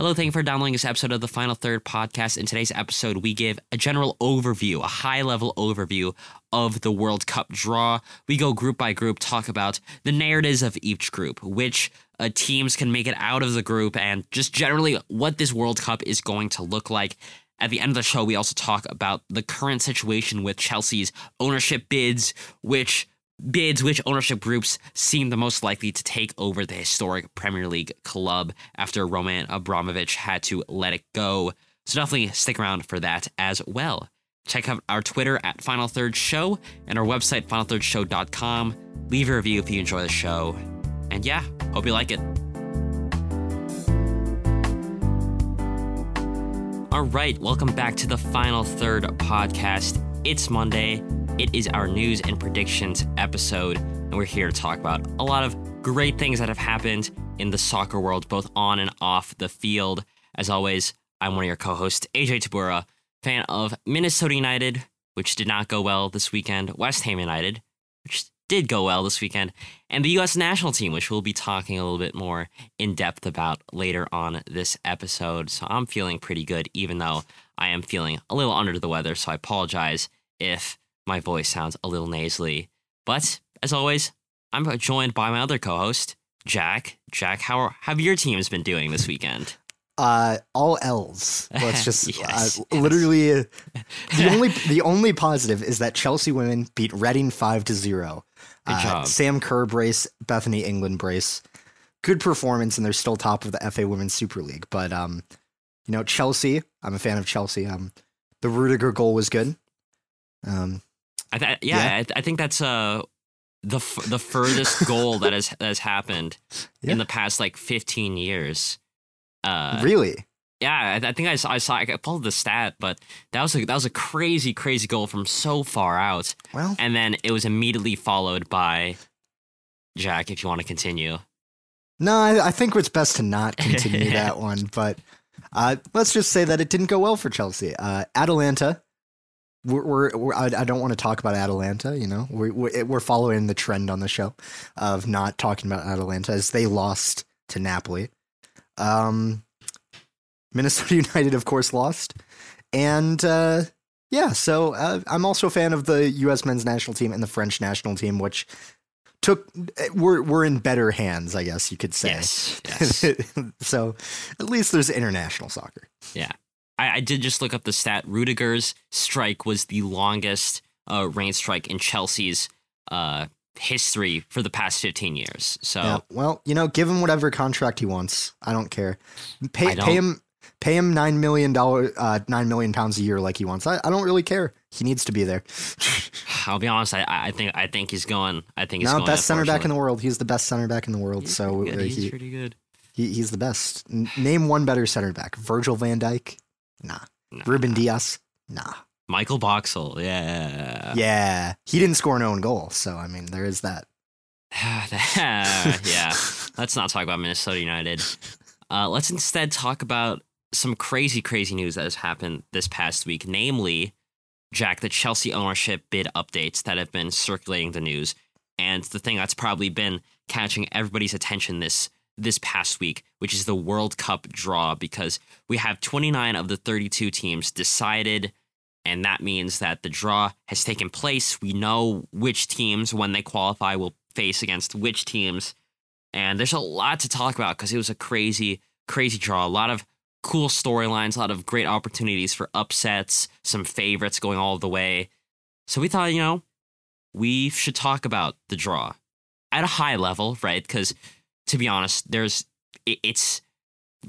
Hello, thank you for downloading this episode of the Final Third podcast. In today's episode, we give a general overview, a high level overview of the World Cup draw. We go group by group, talk about the narratives of each group, which uh, teams can make it out of the group, and just generally what this World Cup is going to look like. At the end of the show, we also talk about the current situation with Chelsea's ownership bids, which bids which ownership groups seem the most likely to take over the historic Premier League club after Roman Abramovich had to let it go. So definitely stick around for that as well. Check out our Twitter at Final Third Show and our website, finalthirdshow.com. Leave a review if you enjoy the show. And yeah, hope you like it. All right, welcome back to the Final Third podcast. It's Monday. It is our news and predictions episode, and we're here to talk about a lot of great things that have happened in the soccer world, both on and off the field. As always, I'm one of your co hosts, AJ Tabura, fan of Minnesota United, which did not go well this weekend, West Ham United, which did go well this weekend, and the U.S. national team, which we'll be talking a little bit more in depth about later on this episode. So I'm feeling pretty good, even though I am feeling a little under the weather. So I apologize if my voice sounds a little nasally. But as always, I'm joined by my other co-host, Jack. Jack, how are, have your teams been doing this weekend? Uh, all L's. Let's just Yes, uh, yes. literally uh, the only the only positive is that Chelsea women beat Reading five to zero. Good Uh, job. Sam Kerr brace, Bethany England brace. Good performance, and they're still top of the FA Women's Super League. But um, you know Chelsea. I'm a fan of Chelsea. Um, the Rudiger goal was good. Um, I th- yeah, Yeah. I, th- I think that's uh the f- the furthest goal that has that has happened Yeah. in the past like 15 years. Uh, really, yeah, I, I think I saw, I saw I pulled the stat, but that was a that was a crazy crazy goal from so far out, well, and then it was immediately followed by Jack. If you want to continue, No, I, I think it's best to not continue that one. But uh, let's just say that it didn't go well for Chelsea. Uh, Atalanta, we're, we're, we're I, I don't want to talk about Atalanta. You know, we're, we're we're following the trend on the show of not talking about Atalanta as they lost to Napoli. Um, Minnesota United, of course, lost, and uh, yeah. So uh, I'm also a fan of the U.S. men's national team and the French national team, which took we're we're in better hands, I guess you could say. yes, yes. so at least there's international soccer. I, I did just look up the stat. Rudiger's strike was the longest uh, rain strike in Chelsea's uh, history for the past 15 years. So Yeah. Well, you know, give him whatever contract he wants. I don't care. Pay don't- pay him pay him nine million dollar uh nine million pounds a year like he wants. I, I don't really care. He needs to be there. I'll be honest. I, I think I think he's going. I think he's going. best center back in the world. He's the best center back in the world. He's so pretty uh, he's he, pretty good. he he's the best. N- name one better center back. Virgil van Dijk? Nah. Nah. Ruben Dias? Nah. Michael Boxall. Yeah. Yeah. He didn't score an own goal, so I mean there is that. yeah. Let's not talk about Minnesota United. Uh, let's instead talk about some crazy, crazy news that has happened this past week. Namely, Jack, the Chelsea ownership bid updates that have been circulating the news, and the thing that's probably been catching everybody's attention this this past week, which is the World Cup draw, because we have 29 of the 32 teams decided, and that means that the draw has taken place. We know which teams, when they qualify, will face against which teams, and there's a lot to talk about because it was a crazy, crazy draw. A lot of cool storylines, a lot of great opportunities for upsets, some favorites going all the way. So we thought, you know, we should talk about the draw at a high level, right? Because to be honest, there's it, it's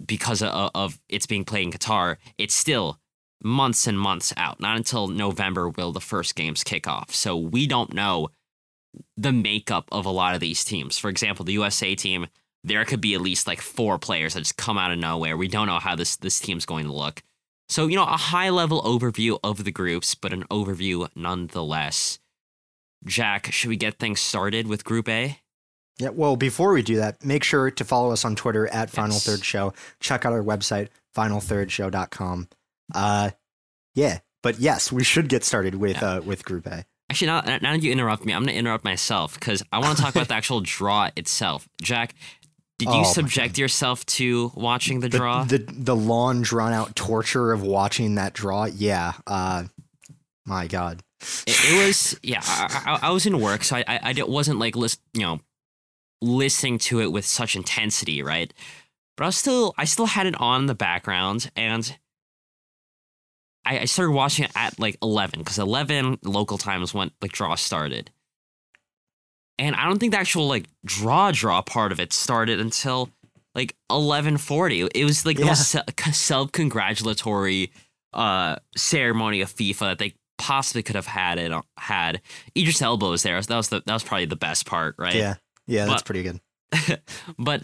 because of, of it's being played in Qatar. It's still months and months out. Not until November will the first games kick off. So we don't know the makeup of a lot of these teams. For example, the USA team, there could be at least like four players that just come out of nowhere. We don't know how this this team's going to look. So, you know, a high level overview of the groups, but an overview nonetheless. Jack, should we get things started with Group A? Yeah, well, before we do that, make sure to follow us on Twitter at Final Yes. Third Show. Check out our website, finalthirdshow.com. Uh yeah, but yes, we should get started with uh with Group A. Actually, now, now that you interrupt me, I'm going to interrupt myself because I want to talk about the actual draw itself. Jack, Did Oh you my subject yourself to watching the the, draw? the the long drawn out torture of watching that draw. Yeah. Uh, my God. it, it was yeah. I, I, I was in work, so I I, I wasn't like list, you know listening to it with such intensity, right? But I was still I still had it on in the background, and I, I started watching it at like eleven because eleven local time is when like draw started. And I don't think the actual like draw draw part of it started until like eleven forty. It was like the Yeah. most self congratulatory uh ceremony of FIFA that they possibly could have had it had. Idris Elba was there. That was the that was probably the best part, right? Yeah. Yeah, that's But- pretty good. but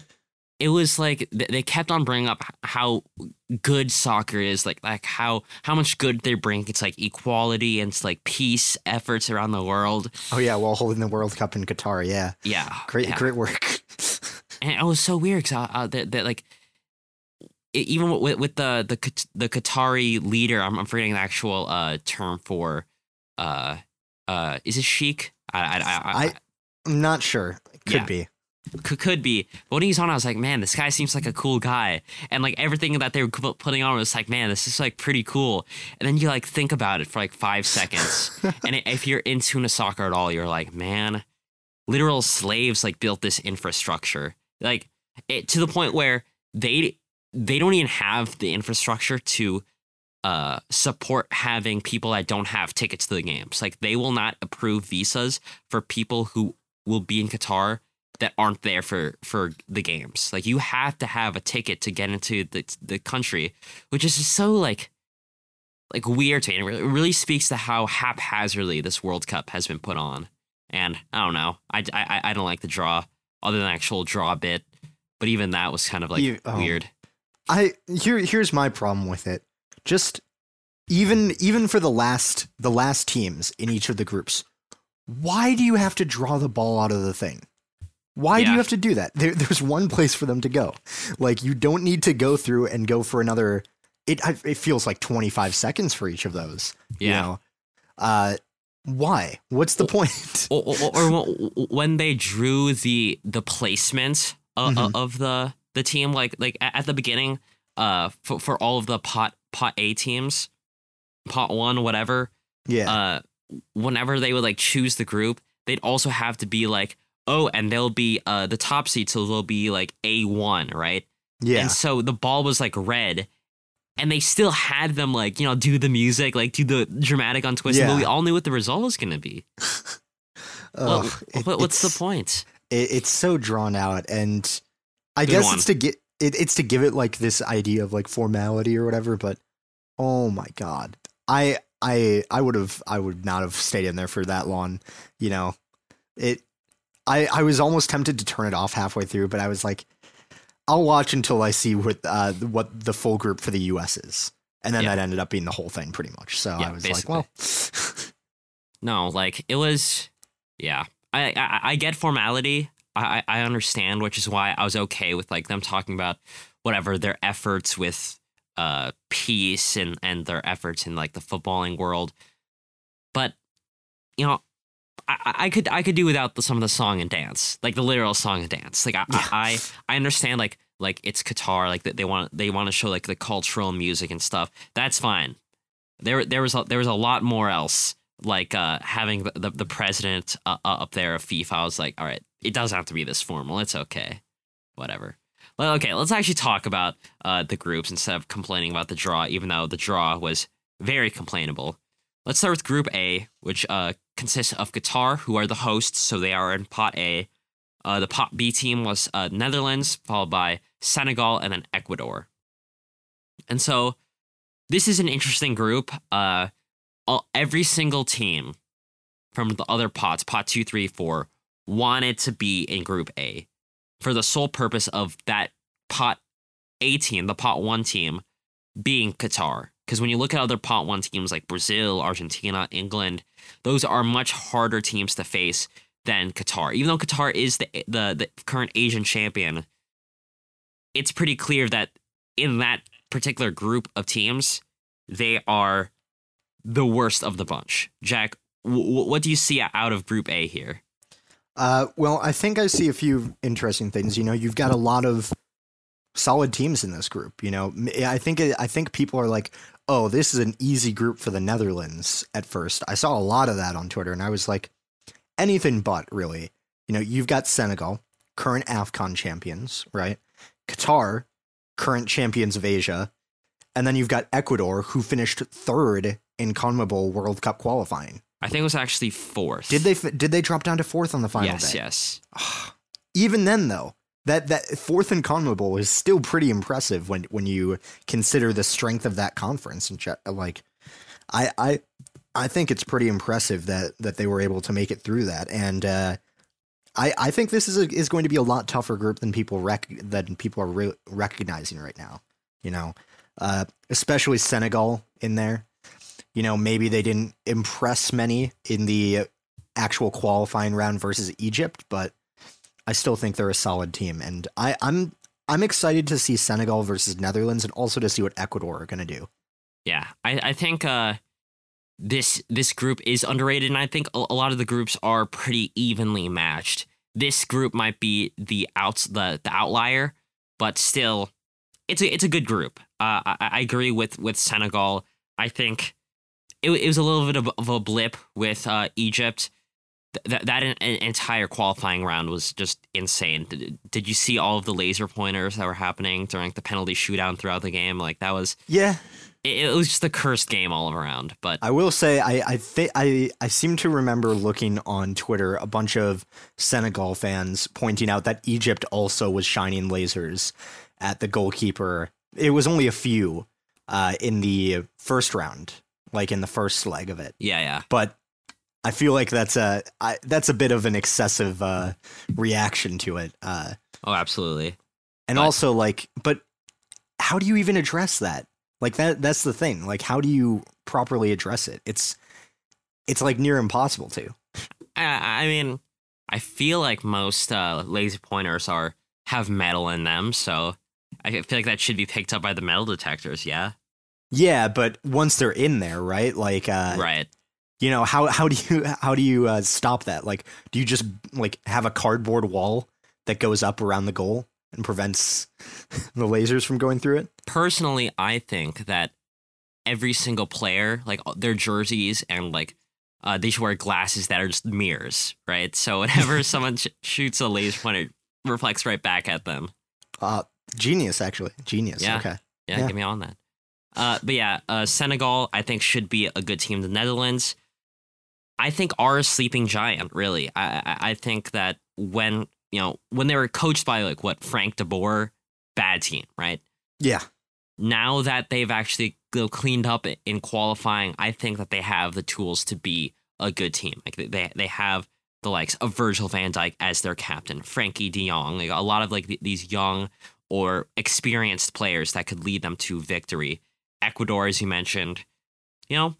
it was like they kept on bringing up how good soccer is like like how how much good they bring it's like equality and it's like peace efforts around the world Oh yeah, while holding the World Cup in Qatar. Yeah. yeah Great, yeah. great work. and it was so weird because uh, that, that like even with, with the the the Qatari leader I'm, I'm forgetting the actual uh term for uh uh is it sheik I I, I, I- I'm not sure. Could Yeah. be. could, could be. But when he's on, I was like, man, this guy seems like a cool guy. And like everything that they were putting on was like, man, this is like pretty cool. And then you like think about it for like five seconds. and if you're into soccer at all, you're like, man, literal slaves like built this infrastructure. Like it to the point where they they don't even have the infrastructure to uh support having people that don't have tickets to the games. Like they will not approve visas for people who will be in Qatar that aren't there for for the games. Like you have to have a ticket to get into the the country, which is just so like like weird to me. It really speaks to how haphazardly this World Cup has been put on. And I don't know. I, I, I don't like the draw, other than the actual draw bit. But even that was kind of like You- oh. weird. I here here's my problem with it. Just even even for the last the last teams in each of the groups, why do you have to draw the ball out of the thing? Why do you have to do that? There, there's one place for them to go. Like you don't need to go through and go for another. It it feels like 25 seconds for each of those. You Yeah. know? Uh, why? What's the point? or, or, or when they drew the the placement of, Mhm. of the the team, like like at the beginning, uh, for, for all of the pot pot A teams, pot one, whatever, Yeah. uh, whenever they would like choose the group, they'd also have to be like, oh, and they'll be uh the top seed, so they'll be like A one, right? yeah. And so the ball was like red. And they still had them like, you know, do the music, like do the dramatic untwisting, but Yeah. but we all knew what the result was gonna be. Well, Ugh, it- what, what's the point? it, it's so drawn out and i Good guess one. it's to get it, it's to give it like this idea of like formality or whatever but oh my god i i i would have i would not have stayed in there for that long you know it i i was almost tempted to turn it off halfway through but i was like i'll watch until i see what uh what the full group for the us is and then Yeah. that ended up being the whole thing pretty much so Yeah, i was basically. like well No, like it was, yeah. I I, I get formality. I I I understand, which is why I was okay with like them talking about whatever their efforts with uh peace and and their efforts in like the footballing world. But you know, I I- could I could do without the, some of the song and dance, like the literal song and dance. Like I Yeah. I, I understand like like it's Qatar, like that they want they want to show like the cultural music and stuff. That's fine. There there was a, there was a lot more else like uh, having the, the, the president uh, up there of FIFA, I was like, all right, it doesn't have to be this formal. It's okay. Whatever. Well, okay, let's actually talk about uh, the groups instead of complaining about the draw, even though the draw was very complainable. Let's start with Group A, which uh, consists of Qatar, who are the hosts, so they are in Pot A. Uh, the Pot B team was uh, Netherlands, followed by Senegal, and then Ecuador. And so this is an interesting group. Uh, all, every single team from the other pots, pot two, three, four, wanted to be in Group A for the sole purpose of that pot A team, the pot one team, being Qatar. Because when you look at other pot one teams like Brazil, Argentina, England, those are much harder teams to face than Qatar. Even though Qatar is the the, the current Asian champion, it's pretty clear that in that particular group of teams, they are the worst of the bunch. Jack, w- what do you see out of Group A here? Uh, well, I think I see a few interesting things. You know, you've got a lot of solid teams in this group. You know, I think I think people are like, "Oh, this is an easy group for the Netherlands." At first, I saw a lot of that on Twitter, and I was like, anything but really. You know, you've got Senegal, current AFCON champions, right? Qatar, current champions of Asia, and then you've got Ecuador, who finished third in CONMEBOL World Cup qualifying. I think it was actually fourth. Did they did they drop down to fourth on the final Yes, day? yes. Even then, though, that that fourth in CONMEBOL is still pretty impressive when when you consider the strength of that conference. And like, I I I think it's pretty impressive that that they were able to make it through that. And uh, I I think this is a, is going to be a lot tougher group than people rec- than people are re- recognizing right now. You know, uh, especially Senegal in there. You know, maybe they didn't impress many in the actual qualifying round versus Egypt, but I still think they're a solid team, and I, I'm I'm excited to see Senegal versus Netherlands, and also to see what Ecuador are to do. Yeah, I, I think uh, this this group is underrated, and I think a, a lot of the groups are pretty evenly matched. This group might be the outs the, the outlier, but still, it's a it's a good group. Uh, I, I agree with with Senegal. I think it, it was a little bit of, of a blip with uh, Egypt. Th- that that en- en- entire qualifying round was just insane. Did, did you see all of the laser pointers that were happening during the penalty shootout throughout the game? Like that was Yeah, it, it was just a cursed game all around. But I will say I I think I I seem to remember looking on Twitter a bunch of Senegal fans pointing out that Egypt also was shining lasers at the goalkeeper. It was only a few uh, in the first round, like in the first leg of it. yeah, yeah, but I feel like that's a I, that's a bit of an excessive uh, reaction to it, uh, oh, absolutely. and But- also like, but how do you even address that? Like that that's the thing. Like, how do you properly address it? It's it's like near impossible to. I, I mean, I feel like most uh, laser pointers are have metal in them, so I feel like that should be picked up by the metal detectors. Yeah, Yeah, but once they're in there, right? Like, uh, right. you know, how how do you how do you uh, stop that? Like, do you just like have a cardboard wall that goes up around the goal and prevents the lasers from going through it? Personally, I think that every single player, like their jerseys and like. Uh, they should wear glasses that are just mirrors, right? So whenever someone sh- shoots a laser pointer, it reflects right back at them. Uh, genius, actually, genius. Yeah. Okay. Yeah, Yeah. get me on that. Uh, but yeah, uh, Senegal, I think, should be a good team. The Netherlands, I think, are a sleeping giant. Really, I, I, I think that when you know when they were coached by like what Frank De Boer, bad team, right? Yeah. Now that they've actually you know, cleaned up in qualifying, I think that they have the tools to be a good team. Like they- they they have the likes of Virgil van Dijk as their captain, Frenkie De Jong, like a lot of like th- these young or experienced players that could lead them to victory. Ecuador, as you mentioned, you know,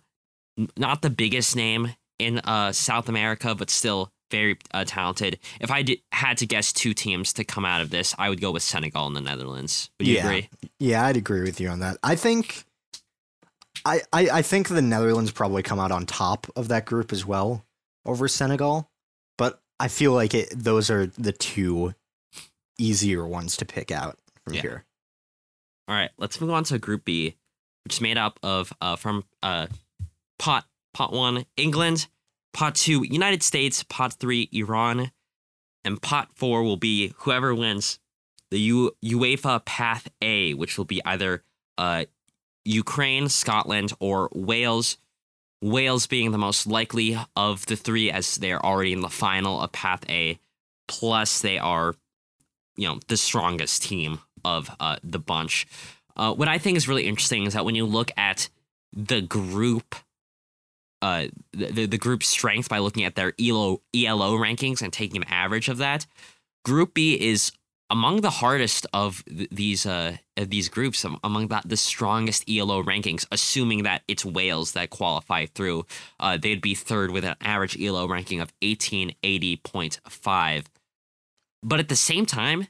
not the biggest name in uh, South America, but still very uh, talented. If I did, had to guess two teams to come out of this, I would go with Senegal and the Netherlands. Would you Yeah. agree? Yeah, I'd agree with you on that. I think I, I I think the Netherlands probably come out on top of that group as well over Senegal. But I feel like it those are the two easier ones to pick out from Yeah. here. All right, let's move on to Group B, which is made up of uh, from uh, pot pot one England, pot two United States, pot three Iran, and pot four will be whoever wins the U- UEFA Path A, which will be either uh, Ukraine, Scotland, or Wales. Wales being the most likely of the three, as they are already in the final of Path A. Plus, they are, you know, the strongest team of uh, the bunch. Uh, what I think is really interesting is that when you look at the group, uh, the, the, group strength by looking at their ELO, ELO rankings and taking an average of that, Group B is among the hardest of th- these uh, of these groups, am- among the, the strongest ELO rankings, assuming that it's Wales that qualify through. Uh, they'd be third with an average ELO ranking of 1880.5. But at the same time,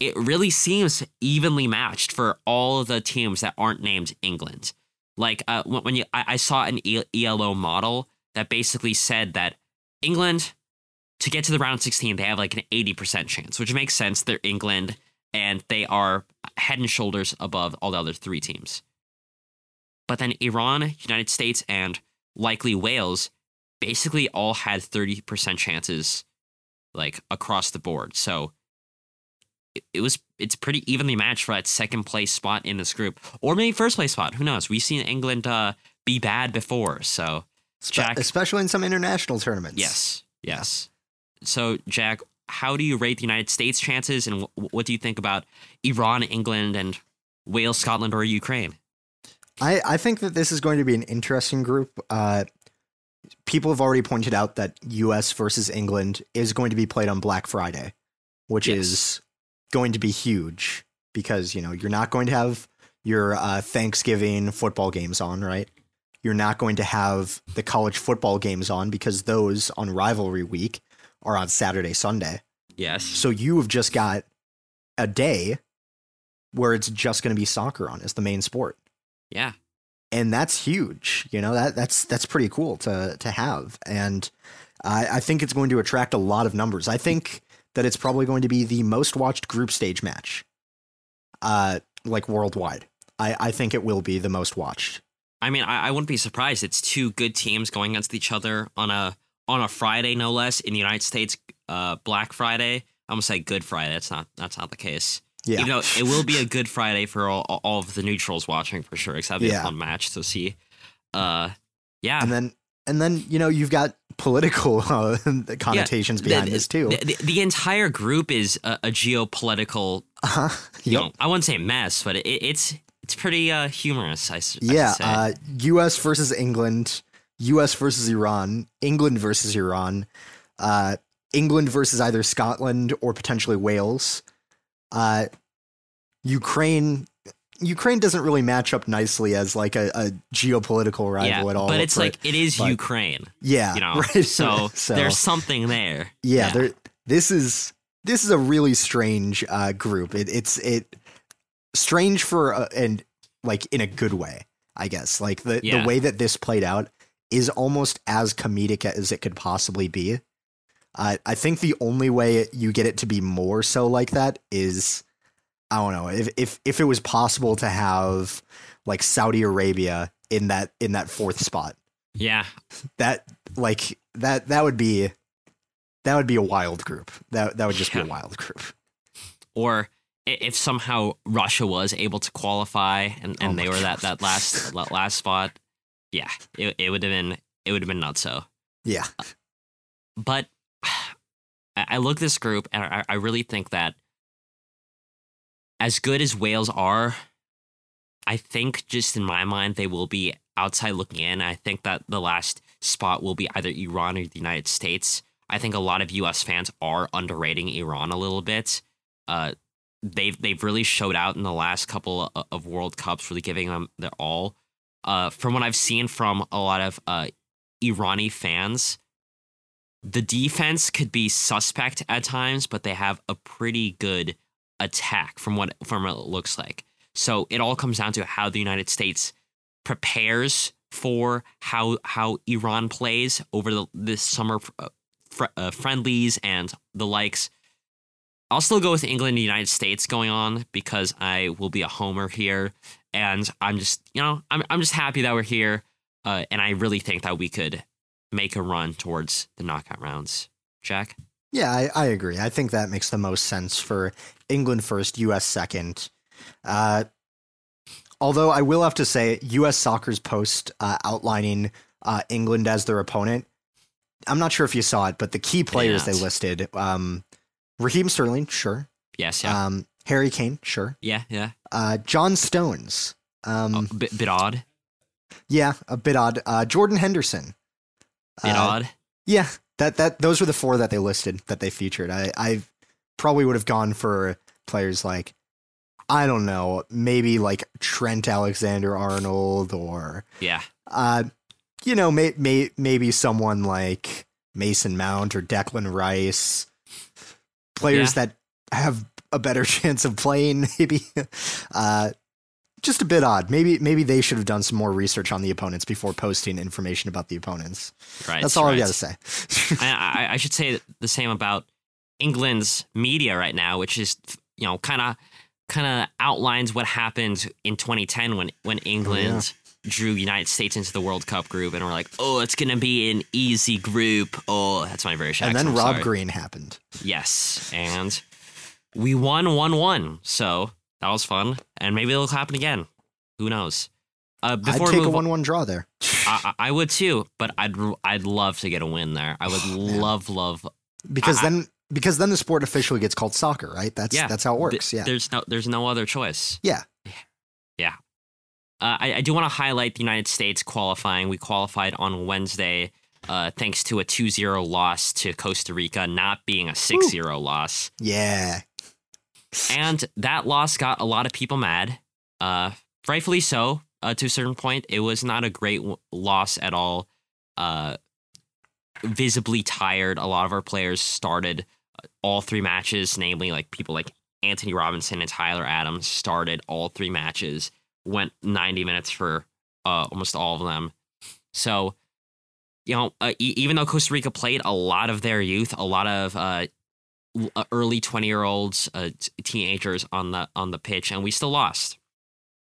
it really seems evenly matched for all of the teams that aren't named England. Like uh, when, you, I, I saw an ELO model that basically said that England to get to the round 16, they have like an 80% chance, which makes sense. They're England and they are head and shoulders above all the other three teams. But then Iran, United States, and likely Wales basically all had 30% chances like across the board. So it, was it's pretty evenly matched for that second place spot in this group. Or maybe first place spot. Who knows? We've seen England uh, be bad before. So Jack especially in some international tournaments. Yes. Yes. So Jack, how do you rate the United States chances and wh- what do you think about Iran, England and Wales, Scotland or Ukraine? I, I think that this is going to be an interesting group. Uh, people have already pointed out that U.S. versus England is going to be played on Black Friday, which Yes. is going to be huge because you know you're not going to have your uh, Thanksgiving football games on, right? You're not going to have the college football games on because those on rivalry week are on Saturday, Sunday. Yes. So you have just got a day where it's just going to be soccer on as the main sport Yeah. and that's huge. You know that that's that's pretty cool to to have, and I, I think it's going to attract a lot of numbers. I think that it's probably going to be the most watched group stage match, uh, like worldwide. I I think it will be the most watched. I mean, I, I wouldn't be surprised. It's two good teams going against each other on a on a Friday, no less. In the United States, uh, Black Friday. I'm gonna say Good Friday. That's not that's not the case. Yeah, Even though it will be a Good Friday for all, all of the neutrals watching for sure. Because that'd be Yeah. a fun match to see. Uh, yeah. and then and then you know you've got political uh, connotations The- behind the, this too. The, the, entire group is a, a geopolitical. Uh-huh. You know, I wouldn't say mess, but it, it's it's pretty uh, humorous. I, I Yeah, uh, U.S. versus England, U.S. versus Iran, England versus Iran, uh, England versus either Scotland or potentially Wales, uh, Ukraine. Ukraine doesn't really match up nicely as like a, a geopolitical rival yeah, at all. but it's like it is but- Ukraine. yeah, you know, right. So, there's something there. yeah, There, this is this is a really strange uh, group. It, it's it strange for uh, and like in a good way, I guess. Like the Yeah. the way that this played out is almost as comedic as it could possibly be. Uh, I think the only way you get it to be more so like that is I don't know if if if it was possible to have like Saudi Arabia in that in that fourth spot yeah, that like that that would be that would be a wild group. That that would just be a wild group. or if somehow Russia was able to qualify and, and Oh they were that that last la- last spot, yeah, it, it would have been it would have been nuts. So, Yeah. but I I look this group and I, I really think that as good as Wales are, I think just in my mind they will be outside looking in. I think that the last spot will be either Iran or the United States. I think a lot of U.S. fans are underrating Iran a little bit. Uh, they've they've really showed out in the last couple of, World Cups, really giving them their all. Uh, from what I've seen from a lot of uh, Irani fans, the defense could be suspect at times, but they have a pretty good attack from what from what it looks like. So it all comes down to how the United States prepares for how how Iran plays over the, this summer uh, fr- uh, friendlies and the likes. I'll still go with England and the United States going on because I will be a homer here, and I'm just you know I'm I'm just happy that we're here, uh, and I really think that we could make a run towards the knockout rounds. Jack, Yeah, I, I agree. I think that makes the most sense for England first, US second. Uh although I will have to say US soccer's post uh, outlining uh, England as their opponent. I'm not sure if you saw it, but the key players they listed um Raheem Sterling, sure. yes, yeah, Um Harry Kane, sure. yeah, yeah, Uh John Stones. Um a bit, bit odd, Yeah, a bit odd. Uh, Jordan Henderson. bit Uh, odd. Yeah, that that those were the four that they listed that they featured. I I probably would have gone for players like I don't know, maybe like Trent Alexander Arnold or Yeah, uh you know, may, may, maybe someone like Mason Mount or Declan Rice. Players that have a better chance of playing maybe. Uh just a bit odd. Maybe maybe they should have done some more research on the opponents before posting information about the opponents. Right. That's all right. I got to say. I, I, should say the same about England's media right now, which is you know kind of kind of outlines what happened in 2010 when when oh, England drew United States into the World Cup group, and we're like, oh, it's gonna be an easy group. Oh, that's my British and then I'm Rob sorry. Green happened. Yes, and we won one one, so that was fun, and maybe it'll happen again. Who knows? Uh, I'd before we take a one-one draw there. I, I would too, but I'd I'd love to get a win there. I would man. love love because I- then because then the sport officially gets called soccer, right? That's Yeah. that's how it Th- works. yeah. There's no there's no other choice. Yeah. Yeah. Uh, I, I do want to highlight the United States qualifying. We qualified on Wednesday uh, thanks to a 2-0 loss to Costa Rica, not being a 6-0 loss. Yeah. And that loss got a lot of people mad. Uh, rightfully so, uh, to a certain point. It was not a great w- loss at all. Uh, visibly tired. A lot of our players started uh, all three matches, namely like people like Antonee Robinson and Tyler Adams started all three matches, went 90 minutes for uh, almost all of them. So, you know, uh, e- even though Costa Rica played a lot of their youth, a lot of uh, uh, early 20 year olds, uh, teenagers on the on the pitch, and we still lost.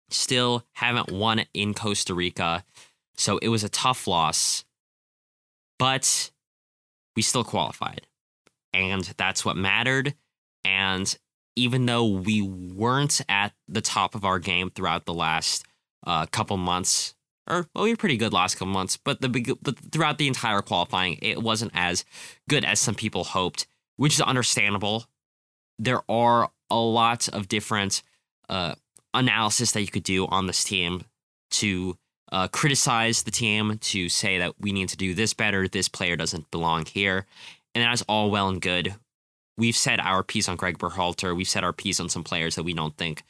Still haven't won in Costa Rica, so it was a tough loss, but we still qualified, and that's what mattered. And even though we weren't at the top of our game throughout the last uh, couple months, or well, we were pretty good last couple months, but the but throughout the entire qualifying, it wasn't as good as some people hoped, which is understandable. There are a lot of different uh, analysis that you could do on this team to uh, criticize the team, to say that we need to do this better, this player doesn't belong here, and that's all well and good. We've said our piece on Greg Berhalter. We've said our piece on some players that we don't think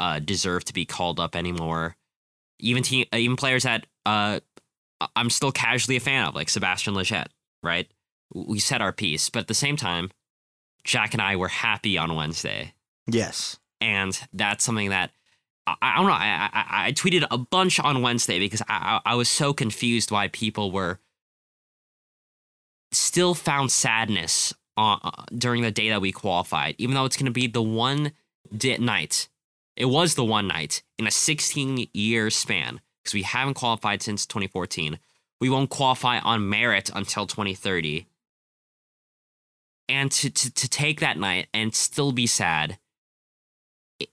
uh, deserve to be called up anymore. Even team, even players that uh, I'm still casually a fan of, like Sebastian Lletget, right? We said our piece, but at the same time, Jack and I were happy on Wednesday, Yes. and that's something that I, I don't know. I, I I tweeted a bunch on Wednesday because I I was so confused why people were still found sadness on, uh, during the day that we qualified, even though it's going to be the one di- night. It was the one night in a 16 year span because we haven't qualified since 2014. We won't qualify on merit until 2030. And to, to, to take that night and still be sad,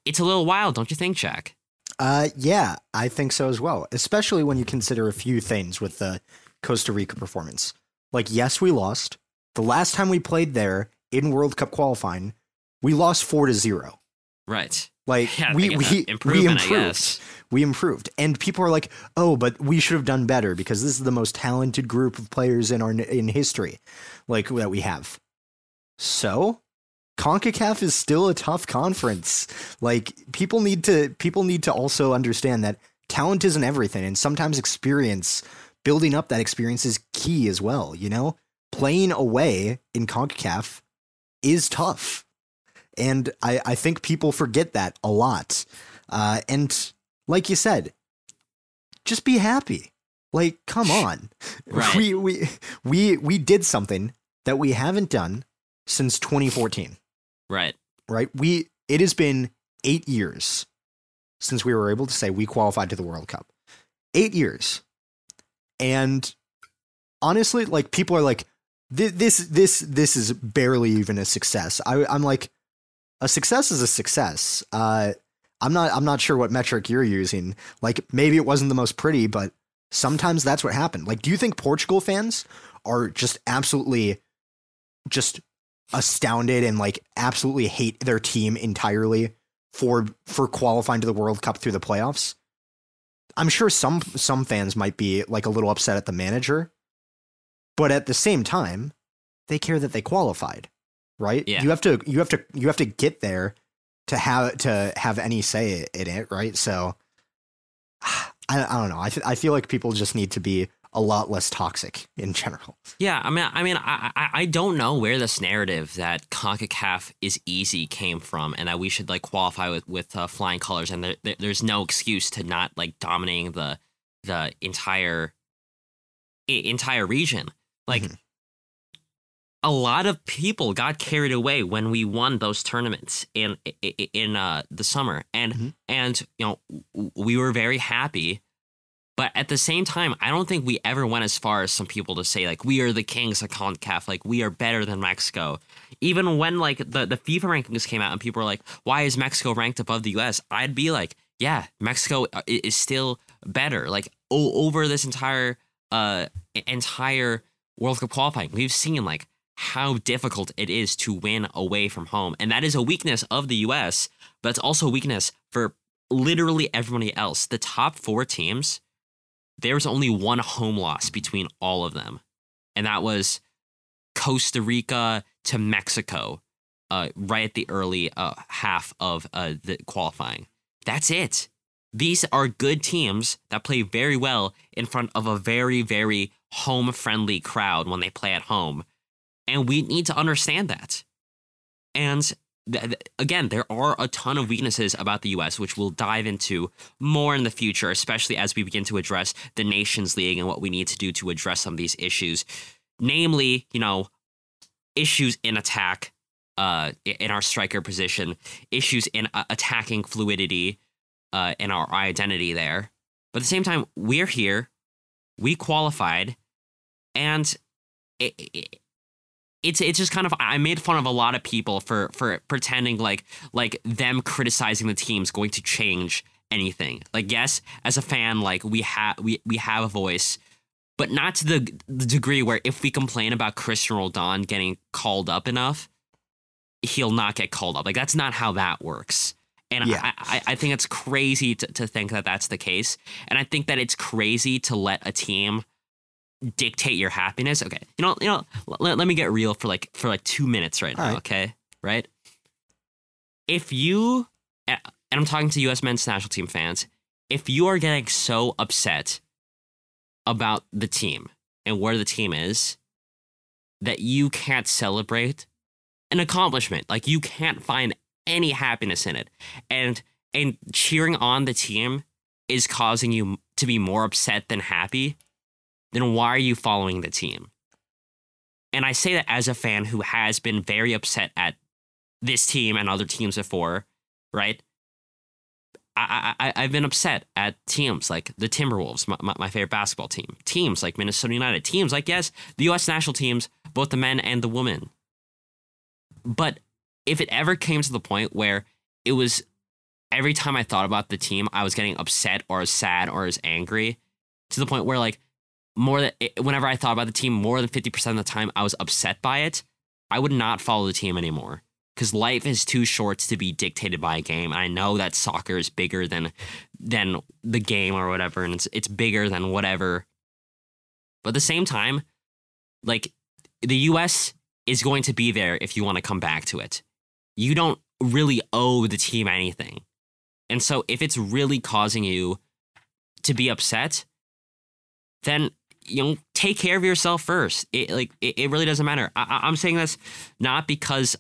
it's a little wild, don't you think, Jack? Uh, yeah, I think so as well. Especially when you consider a few things with the Costa Rica performance. Like, yes, we lost. The last time we played there in World Cup qualifying, we lost four to zero. Right. Like Yeah, we we we improved. We improved, and people are like, "Oh, but we should have done better because this is the most talented group of players in our in history, like that we have." So, CONCACAF is still a tough conference. Like people need to people need to also understand that talent isn't everything, and sometimes experience, building up that experience is key as well. You know, playing away in CONCACAF is tough. And I, I think people forget that a lot. Uh, and like you said, just be happy. Like, come on. Right. We, we, we, we did something that we haven't done since 2014, Right. right? We, it has been eight years since we were able to say we qualified to the World Cup. Eight years. And honestly, like people are like, "Thi- this, this, this is barely even a success. I, I'm like, a success is a success. Uh, I'm not, I'm not sure what metric you're using. Like maybe it wasn't the most pretty, but sometimes that's what happened. Like, do you think Portugal fans are just absolutely just astounded and like absolutely hate their team entirely for for qualifying to the World Cup through the playoffs? I'm sure some some fans might be like a little upset at the manager, but at the same time, they care that they qualified, right? Yeah. You have to you have to you have to get there to have to have any say in it, right? So I, I don't know. I th- I feel like people just need to be a lot less toxic in general. Yeah, I mean, I mean, I, I, I don't know where this narrative that Concacaf is easy came from, and that we should like qualify with with uh, flying colors, and there, there, there's no excuse to not like dominating the the entire I- entire region. Like Mhm. a lot of people got carried away when we won those tournaments in i- i- in uh, the summer, and Mhm. and you know we were very happy. But at the same time, I don't think we ever went as far as some people to say like we are the kings of CONCACAF, like we are better than Mexico. Even when like the, the FIFA rankings came out and people were like, why is Mexico ranked above the US? I'd be like, yeah, Mexico uh, is still better. Like o- over this entire uh entire World Cup qualifying, we've seen like how difficult it is to win away from home. And that is a weakness of the US, but it's also a weakness for literally everybody else. The top four teams, there was only one home loss between all of them. And that was Costa Rica to Mexico, uh, right at the early uh, half of uh, the qualifying. That's it. These are good teams that play very well in front of a very, very home friendly crowd when they play at home. And we need to understand that. And th- again, there are a ton of weaknesses about the US, which we'll dive into more in the future, especially as we begin to address the Nations League and what we need to do to address some of these issues. Namely, you know, issues in attack, uh, in our striker position, issues in uh, attacking fluidity, uh, in our identity there. But at the same time, we're here, we qualified, and it's it's just kind of I made fun of a lot of people for for pretending like like them criticizing the team's going to change anything. Like yes, as a fan, like we have we we have a voice, but not to the, the degree where if we complain about Christian Roldan getting called up enough, he'll not get called up. Like that's not how that works. And Yeah. I, I, I think it's crazy to, to think that that's the case. And I think that it's crazy to let a team dictate your happiness. Okay, you know, you know, let, let me get real for like for like two minutes right now. All right. Okay, right? If you and I'm talking to U.S. men's national team fans, if you are getting so upset about the team and where the team is that you can't celebrate an accomplishment, like you can't find any happiness in it, and and cheering on the team is causing you to be more upset than happy, then why are you following the team? And I say that as a fan who has been very upset at this team and other teams before, right? I, I, I've been upset at teams like the Timberwolves, my, my, my favorite basketball team, teams like Minnesota United, teams like, yes, the U.S. national teams, both the men and the women. But if it ever came to the point where it was every time I thought about the team, I was getting upset or as sad or as angry to the point where, like, more than eh, whenever I thought about the team, more than 50% of the time I was upset by it, I would not follow the team anymore. Because life is too short to be dictated by a game. I know that soccer is bigger than than the game or whatever, and it's it's bigger than whatever. But at the same time, like the US is going to be there if you want to come back to it. You don't really owe the team anything. And so if it's really causing you to be upset, then you know take care of yourself first. It like it, it really doesn't matter. I, I'm saying this not because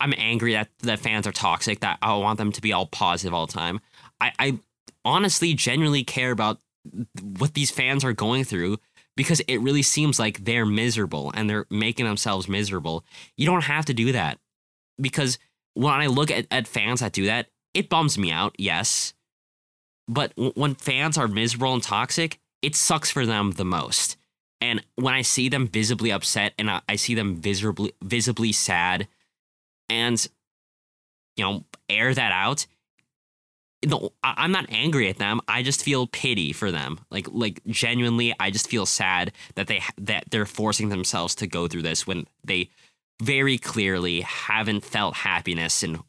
I'm angry that that fans are toxic. That I want them to be all positive all the time. I, I honestly, genuinely care about what these fans are going through because it really seems like they're miserable and they're making themselves miserable. You don't have to do that because when I look at, at fans that do that, it bums me out, yes. But when fans are miserable and toxic, it sucks for them the most. And when I see them visibly upset and I, I see them visibly visibly sad and you know air that out no, I'm not angry at them. I just feel pity for them. Like, like genuinely, I just feel sad that they that they're forcing themselves to go through this when they very clearly haven't felt happiness in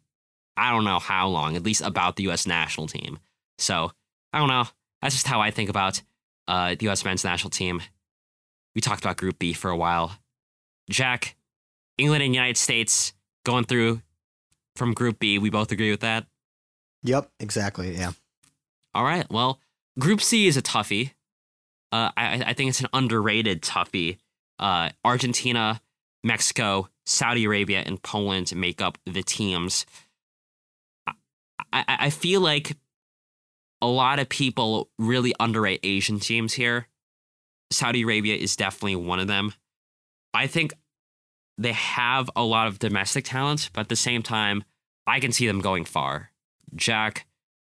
I don't know how long, at least about the U.S. national team. So I don't know. That's just how I think about uh, the U.S. men's national team. We talked about Group B for a while. Jack, England and United States going through from Group B. We both agree with that. Yep, exactly. Yeah. All right. Well, Group C is a toughie. Uh, I, I think it's an underrated toughie. Uh, Argentina, Mexico, Saudi Arabia, and Poland make up the teams. I, I, I feel like a lot of people really underrate Asian teams here. Saudi Arabia is definitely one of them. I think they have a lot of domestic talent, but at the same time, I can see them going far. Jack,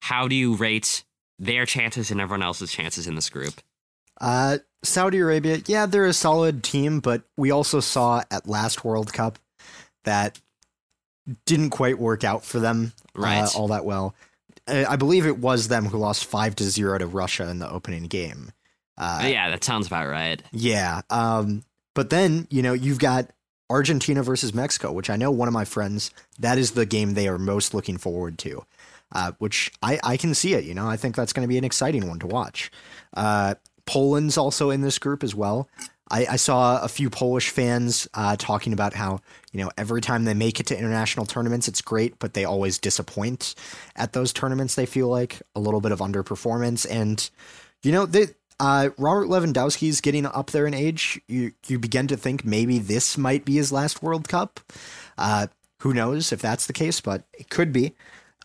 how do you rate their chances and everyone else's chances in this group? Uh, Saudi Arabia, yeah, they're a solid team, but we also saw at last World Cup that didn't quite work out for them right. uh, all that well. I believe it was them who lost five to zero to Russia in the opening game. Uh, yeah, that sounds about right. Yeah. Um, but then you know you've got Argentina versus Mexico, which I know one of my friends that is the game they are most looking forward to. Uh, which I, I can see it. You know, I think that's going to be an exciting one to watch. Uh, Poland's also in this group as well. I, I saw a few Polish fans uh, talking about how you know every time they make it to international tournaments, it's great, but they always disappoint at those tournaments. They feel like a little bit of underperformance, and you know they. Uh, Robert Lewandowski's getting up there in age. You you begin to think maybe this might be his last World Cup. Uh, who knows if that's the case, but it could be.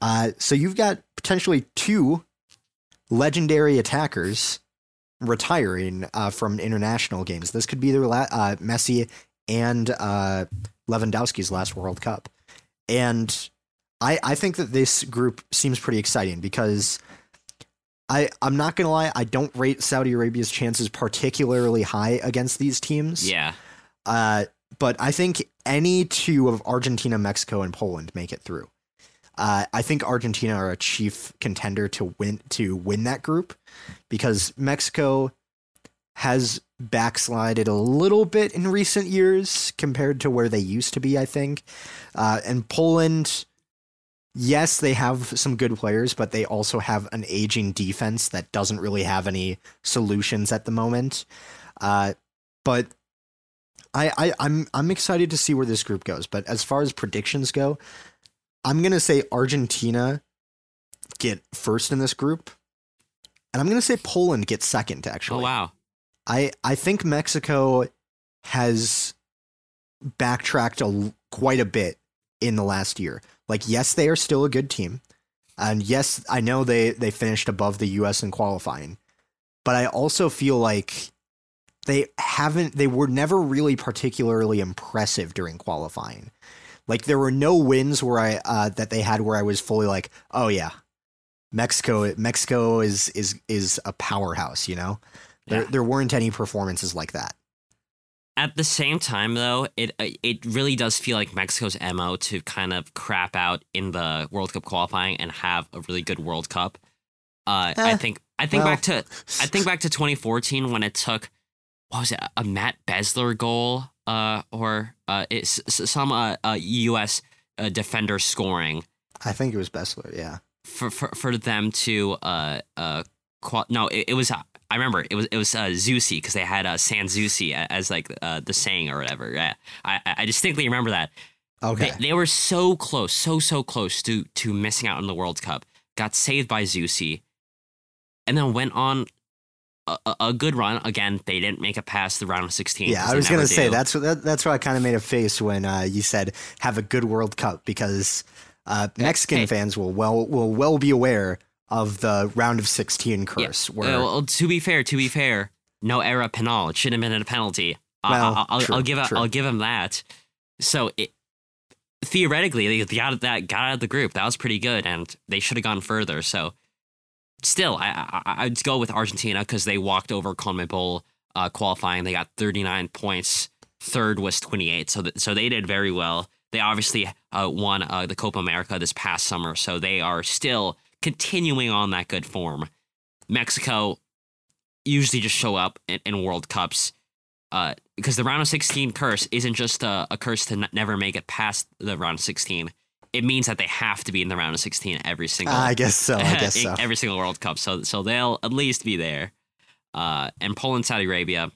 Uh, so you've got potentially two legendary attackers retiring uh, from international games. This could be their la- uh, Messi and uh, Lewandowski's last World Cup, and I I think that this group seems pretty exciting because. I, I'm not gonna lie, I don't rate Saudi Arabia's chances particularly high against these teams. Yeah. Uh, but I think any two of Argentina, Mexico, and Poland make it through. Uh, I think Argentina are a chief contender to win to win that group because Mexico has backslided a little bit in recent years compared to where they used to be. I think, uh, and Poland, yes, they have some good players, but they also have an aging defense that doesn't really have any solutions at the moment. Uh, but I, I I'm I'm excited to see where this group goes. But as far as predictions go, I'm gonna say Argentina get first in this group, and I'm gonna say Poland gets second. Oh, actually, oh wow, I I think Mexico has backtracked a, quite a bit in the last year. Like, yes, they are still a good team, and yes, I know they they finished above the U.S. in qualifying, but I also feel like they haven't they were never really particularly impressive during qualifying. Like there were no wins where I uh, that they had where I was fully like, oh yeah, Mexico Mexico is is is a powerhouse. You know, there Yeah. there weren't any performances like that. At the same time, though, it uh, it really does feel like Mexico's mo to kind of crap out in the World Cup qualifying and have a really good World Cup. Uh, I Eh, think I think well. back to I think back to 2014 when it took what was it a Matt Besler goal uh, or uh, it's some uh, uh, U.S. Uh, defender scoring I think it was Besler. Yeah, for for, for them to uh uh qual- no it, it was uh, I remember it was it was uh, Zusi because they had uh, San Zusi as like uh, the saying or whatever. Yeah, I I I distinctly remember that. okay. They, they were so close, so so close to to missing out on the World Cup. Got saved by Zusi, and then went on a, a- good run. Again, they didn't make it past the round of sixteen. Yeah, I was gonna never say do. that's what that, that's why I kind of made a face when uh, you said have a good World Cup because uh, Mexican hey. fans will well will well be aware of the round of sixteen curse. Yeah. Where Uh, well, to be fair, to be fair, no era penal. It shouldn't have been a penalty. Well, I, I'll, true, I'll give a. I'll give him that. So it, theoretically, they got that got out of the group. That was pretty good, and they should have gone further. So still, I, I I'd go with Argentina because they walked over CONMEBOL uh, qualifying. They got 39 points. Third was 28. So th- so they did very well. They obviously uh, won uh, the Copa America this past summer, so they are still continuing on that good form. Mexico usually just show up in, in World Cups uh, because the round of 16 curse isn't just a, a curse to n- never make it past the round of 16. It means that they have to be in the round of 16 every single I guess so. I guess so. every single World Cup. So so they'll at least be there. Uh, and Poland, Saudi Arabia,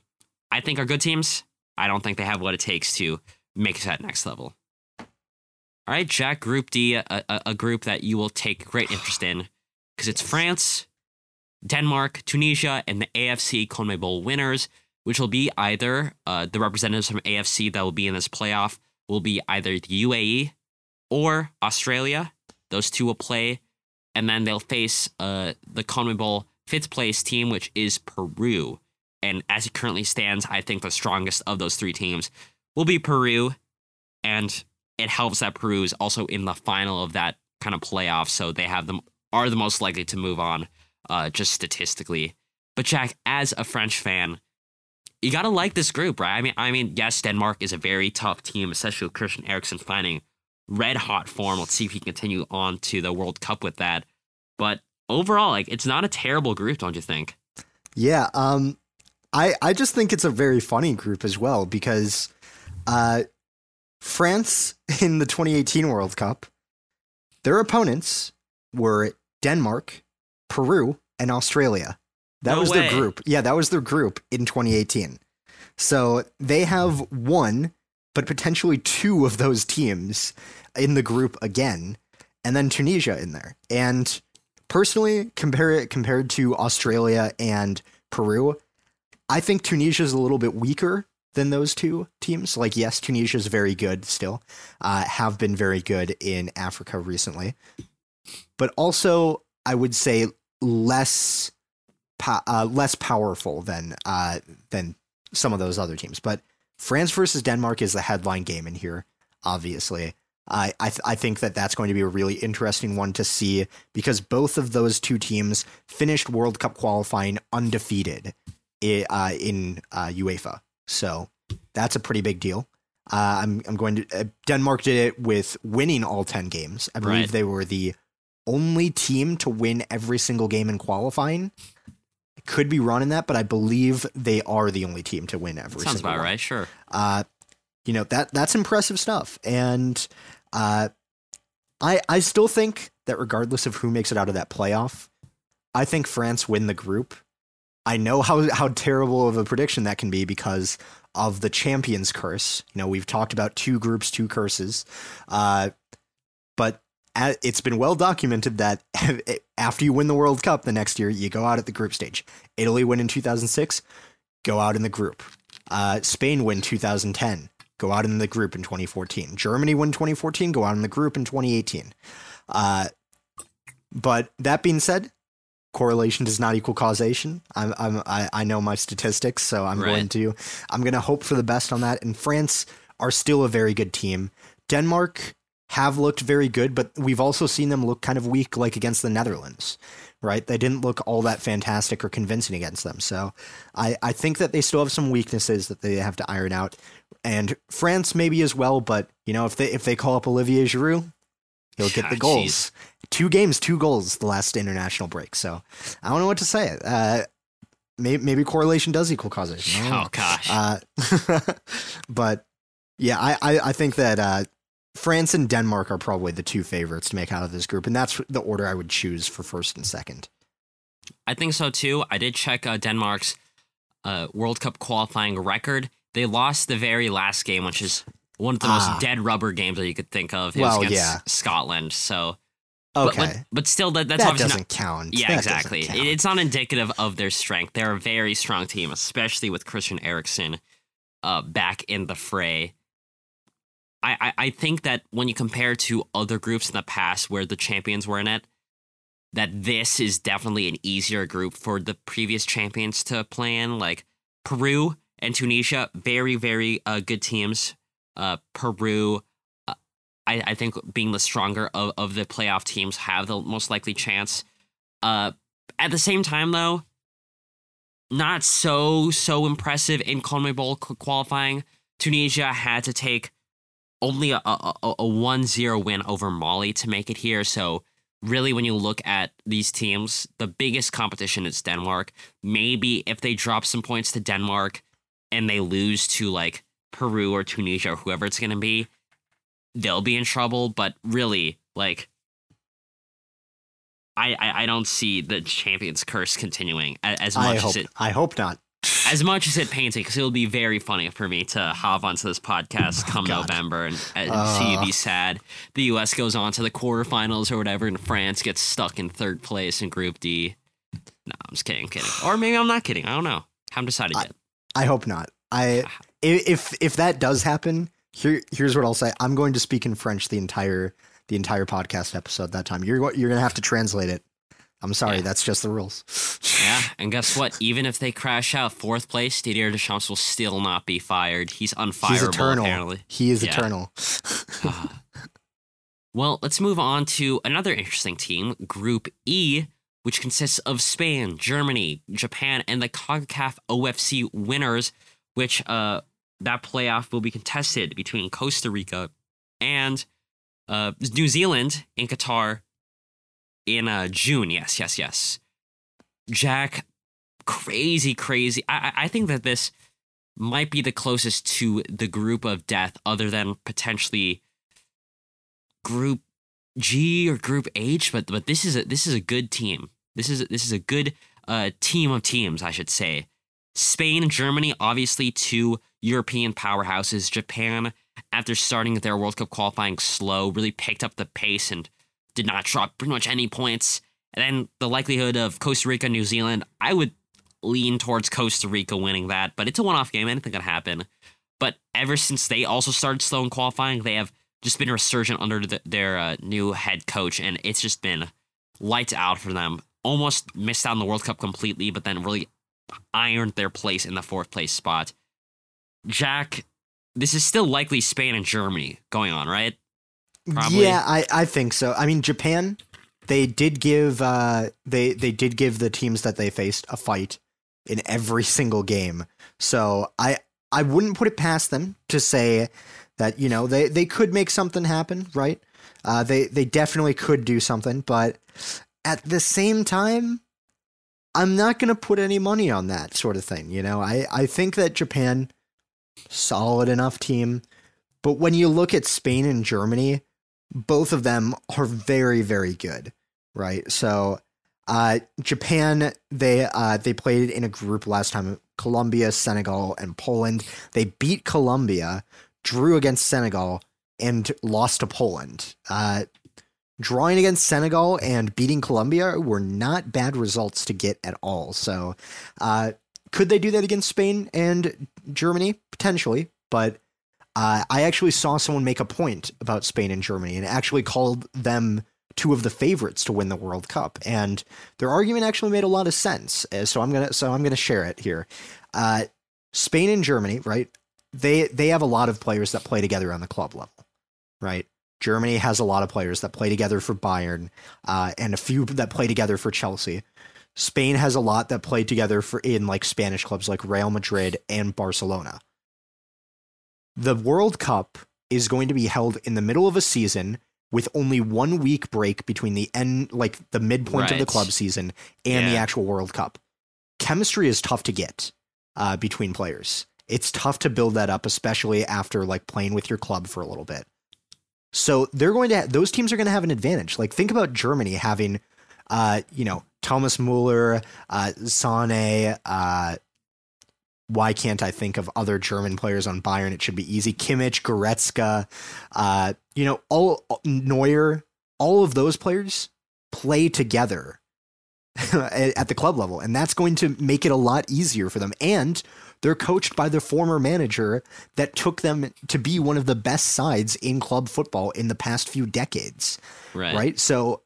I think are good teams. I don't think they have what it takes to make it to that next level. All right, Jack, Group D, a, a, a group that you will take great interest in because it's France, Denmark, Tunisia, and the AFC CONMEBOL winners, which will be either uh, the representatives from AFC that will be in this playoff will be either the UAE or Australia. Those two will play, and then they'll face uh, the CONMEBOL fifth place team, which is Peru. And as it currently stands, I think the strongest of those three teams will be Peru, and it helps that Peru is also in the final of that kind of playoff, so they have them are the most likely to move on, uh, just statistically. But Jack, as a French fan, you gotta like this group, right? I mean, I mean, yes, Denmark is a very tough team, especially with Christian Eriksen finding red hot form. Let's see if he can continue on to the World Cup with that. But overall, like, it's not a terrible group, don't you think? Yeah. Um, I I just think it's a very funny group as well because, uh, France in the 2018 World Cup, their opponents were Denmark, Peru, and Australia. That No was way. their group. Yeah, that was their group in 2018. So they have one, but potentially two of those teams in the group again, and then Tunisia in there. And personally, compare it compared to Australia and Peru, I think Tunisia is a little bit weaker than those two teams. Like, yes, Tunisia is very good still, uh, have been very good in Africa recently, but also I would say less uh, less powerful than uh, than some of those other teams. But France versus Denmark is the headline game in here, obviously. I I, th- I think that that's going to be a really interesting one to see because both of those two teams finished World Cup qualifying undefeated i- uh, in uh, UEFA. So that's a pretty big deal. Uh, I'm I'm going to uh, Denmark did it with winning all ten games. I believe Right. they were the only team to win every single game in qualifying. Could be wrong in that, but I believe they are the only team to win every Sounds about one. right, sure. Uh, you know that that's impressive stuff, and uh, I I still think that regardless of who makes it out of that playoff, I think France win the group. I know how how terrible of a prediction that can be because of the champions curse. You know, we've talked about two groups, two curses, uh, but it's been well documented that after you win the World Cup the next year, you go out at the group stage. Italy win in 2006, go out in the group. Uh, Spain win 2010, go out in the group in 2014. Germany win 2014, go out in the group in 2018. Uh, but that being said, correlation does not equal causation. I'm, I'm I, I know my statistics, so I'm Right. going to I'm going to hope for the best on that. And France are still a very good team. Denmark have looked very good, but we've also seen them look kind of weak, like against the Netherlands. Right? They didn't look all that fantastic or convincing against them. So I, I think that they still have some weaknesses that they have to iron out. And France maybe as well, but you know, if they if they call up Olivier Giroud, he'll get Ah, the goals. Two games, two goals the last international break. So I don't know what to say. Uh, maybe, maybe correlation does equal causation. I don't know. Oh gosh. Uh, but yeah, I, I, I think that uh, France and Denmark are probably the two favorites to make out of this group, and that's the order I would choose for first and second. I think so too. I did check uh, Denmark's uh, World Cup qualifying record. They lost the very last game, which is one of the Ah. most dead rubber games that you could think of. It Well, was against yeah. Scotland. So, but- Okay, but, but, still, that, that's that obviously doesn't not. count. Yeah, That exactly. It- count. it's not indicative of their strength. They're a very strong team, especially with Christian Eriksen uh, back in the fray. I, I, think that when you compare to other groups in the past where the champions were in it, that this is definitely an easier group for the previous champions to play in. Like Peru and Tunisia, very, very uh, good teams. Uh, Peru, uh, I, I think being the stronger of, of the playoff teams, have the most likely chance. Uh, at the same time, though, not so so impressive in CONMEBOL qu- qualifying. Tunisia had to take only a, a, a, a 1-0 win over Mali to make it here. So really, when you look at these teams, the biggest competition is Denmark. Maybe if they drop some points to Denmark and they lose to like Peru or Tunisia or whoever it's going to be, they'll be in trouble. But really, like, I, I, I don't see the champions curse continuing as I much hope. as it I hope not. As much as it pains me because it'll be very funny for me to hop onto this podcast come Oh, God. November and, and see you Uh. be sad. The U.S. goes on to the quarterfinals or whatever, and France gets stuck in third place in Group D. No, I'm just kidding, kidding. Or maybe I'm not kidding. I don't know. Haven't decided I- yet. I hope not. I i- if if that does happen, here here's what I'll say. I'm going to speak in French the entire the entire podcast episode that time. You're you're gonna have to translate it. I'm sorry, Yeah. that's just the rules. Yeah, and guess what? Even if they crash out fourth place, Didier Deschamps will still not be fired. He's unfireable, He's eternal. apparently. He is Yeah. eternal. well, let's move on to another interesting team, Group E, which consists of Spain, Germany, Japan, and the CONCACAF OFC winners, which uh that playoff will be contested between Costa Rica and uh, New Zealand in Qatar in uh, June. Yes, yes, yes. Jack, crazy, crazy. I, I think that this might be the closest to the group of death, other than potentially Group G or Group H. But but this is a this is a good team. This is this is a good uh, team of teams, I should say. Spain and Germany, obviously two European powerhouses. Japan, after starting their World Cup qualifying slow, really picked up the pace and did not drop pretty much any points. And then the likelihood of Costa Rica, New Zealand, I would lean towards Costa Rica winning that, but it's a one off game. Anything can happen. But ever since they also started slow in qualifying, they have just been resurgent under the, their uh, new head coach, and it's just been lights out for them. Almost missed out on the World Cup completely, but then really ironed their place in the fourth place spot. Jack, this is still likely Spain and Germany going on, right? Probably. Yeah, I, I think so. I mean, Japan, they did give uh, they they did give the teams that they faced a fight in every single game. So I I wouldn't put it past them to say that you know they they could make something happen, right? Uh, they they definitely could do something, but at the same time, I'm not gonna put any money on that sort of thing. You know, I I think that Japan, solid enough team, but when you look at Spain and Germany, both of them are very very good right? So uh japan they uh they played in a group last time colombia senegal and poland. They beat colombia drew against senegal and lost to poland. Uh drawing against senegal and beating colombia were not bad results to get at all. So uh could they do that against spain and germany? Potentially but uh, I actually saw someone make a point about Spain and Germany and actually called them two of the favorites to win the World Cup, and their argument actually made a lot of sense. Uh, So I'm gonna so I'm gonna share it here. Uh, Spain and Germany, right? They they have a lot of players that play together on the club level, right? Germany has a lot of players that play together for Bayern, uh, and a few that play together for Chelsea. Spain has a lot that play together for in like Spanish clubs like Real Madrid and Barcelona the World Cup is going to be held in the middle of a season with only one week break between the end, like the midpoint of the club season and the actual World Cup. Chemistry is tough to get uh, between players. It's tough to build that up, especially after like playing with your club for a little bit. So they're going to those teams are going to have an advantage. Like think about Germany having, uh, you know, Thomas Muller, uh, Sane, uh, why can't I think of other German players on Bayern? It should be easy. Kimmich, Goretzka, uh, you know, all Neuer, all of those players play together at the club level, and that's going to make it a lot easier for them. And they're coached by the former manager that took them to be one of the best sides in club football in the past few decades Right. right? So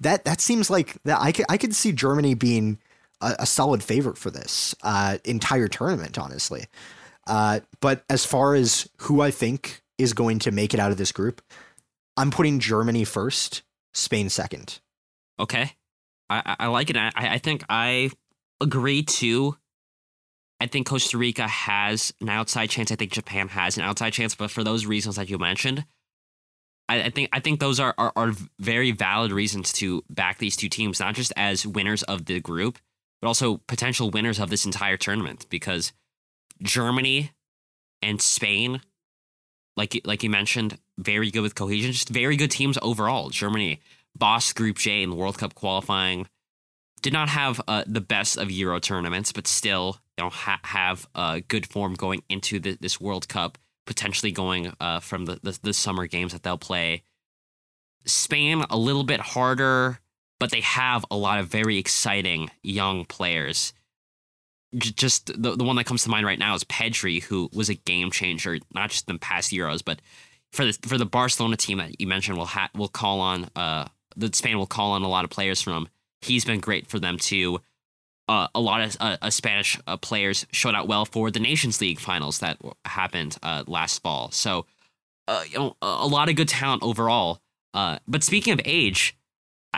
that that seems like that I could I could see Germany being a, a solid favorite for this uh, entire tournament, honestly. Uh, but as far as who I think is going to make it out of this group, I'm putting Germany first, Spain second. Okay. I, I- like it. I, I think I agree too. I think Costa Rica has an outside chance. I think Japan has an outside chance, but for those reasons that you mentioned, I, I think I think those are, are are very valid reasons to back these two teams, not just as winners of the group, but also potential winners of this entire tournament. Because Germany and Spain, like like you mentioned, very good with cohesion, just very good teams overall. Germany boss Group J in World Cup qualifying. Did not have uh, the best of Euro tournaments, but still, you know, ha- have uh, good form going into the, this World Cup. Potentially going uh, from the, the the summer games that they'll play. Spain a little bit harder. But they have a lot of very exciting young players. J- Just the, the one that comes to mind right now is Pedri, who was a game changer, not just in past Euros, but for the for the Barcelona team that you mentioned, will ha- will call on uh the Spain will call on a lot of players from. He's been great for them too. Uh, a lot of uh, uh, Spanish uh, players showed out well for the Nations League finals that happened uh, last fall. So, uh, you know, a lot of good talent overall. But speaking of age,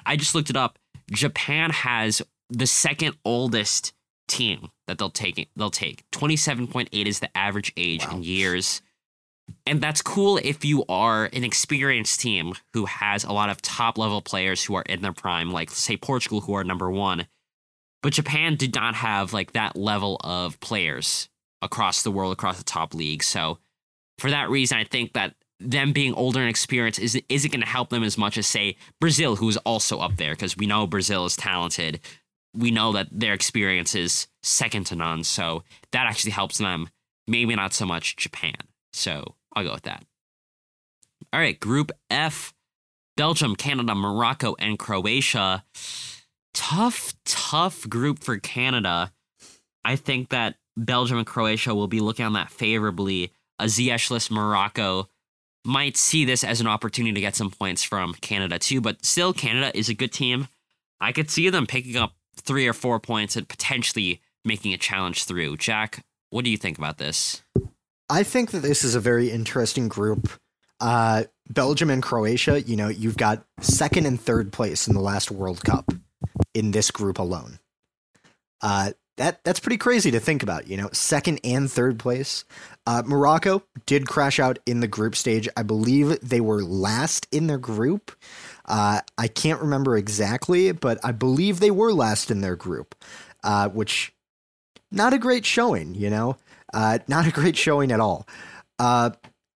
I- just looked it up. Japan has the second oldest team that they'll take. They'll take twenty seven point eight is the average age Wow. in years, and that's cool if you are an experienced team who has a lot of top level players who are in their prime, like say Portugal, who are number one. But Japan did not have like that level of players across the world, across the top league. So for that reason, I think that them being older and experienced isn't, isn't going to help them as much as say Brazil, who is also up there because we know Brazil is talented. We know that their experience is second to none. So that actually helps them. Maybe not so much Japan. So I'll go with that. All right, Group F Belgium, Canada, Morocco, and Croatia. Tough, tough group for Canada. I think that Belgium and Croatia will be looking on that favorably. A Ziyech-less Morocco might see this as an opportunity to get some points from Canada too, but still, Canada is a good team. I could see them picking up three or four points and potentially making a challenge through. Jack, what do you think about this? I think that this is a very interesting group. Uh, Belgium and Croatia, you know, you've got second and third place in the last World Cup in this group alone. Uh, that that's pretty crazy to think about. You know, second and third place. Uh, Morocco did crash out in the group stage. I believe they were last in their group. Uh, I can't remember exactly, but I believe they were last in their group, uh, which not a great showing. You know, uh, not a great showing at all. Uh,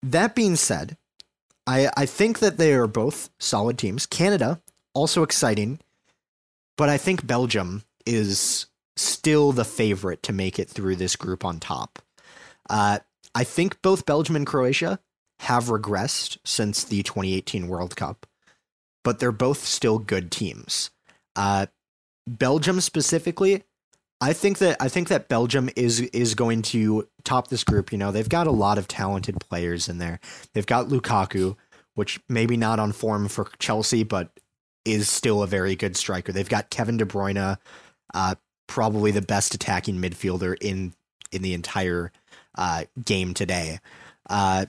that being said, I I think that they are both solid teams. Canada also exciting, but I think Belgium is still the favorite to make it through this group on top. Uh, I think both Belgium and Croatia have regressed since the 2018 World Cup, but they're both still good teams. Uh, Belgium specifically, I think that I think that Belgium is is going to top this group. You know, they've got a lot of talented players in there. They've got Lukaku, which maybe not on form for Chelsea, but is still a very good striker. They've got Kevin De Bruyne, uh, probably the best attacking midfielder in in the entire uh, game today. Uh,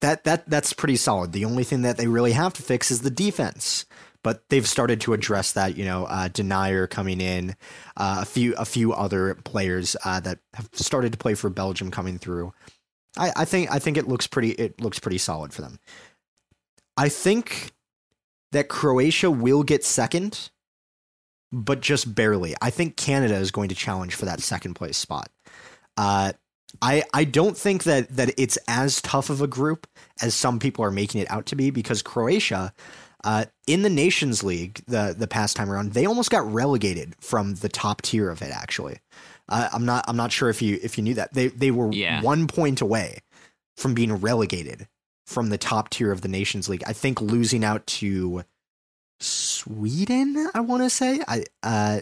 that that that's pretty solid. The only thing that they really have to fix is the defense. But they've started to address that. You know, uh, Denayer coming in, uh, a few a few other players uh, that have started to play for Belgium coming through. I, I think I think it looks pretty it looks pretty solid for them. I think that Croatia will get second, but just barely. I think Canada is going to challenge for that second place spot. Uh, I I don't think that that it's as tough of a group as some people are making it out to be because Croatia, uh, in the Nations League the the past time around, they almost got relegated from the top tier of it. Actually, uh, I'm not I'm not sure if you if you knew that they they were Yeah. one point away from being relegated from the top tier of the Nations League. I think losing out to Sweden, I want to say. I uh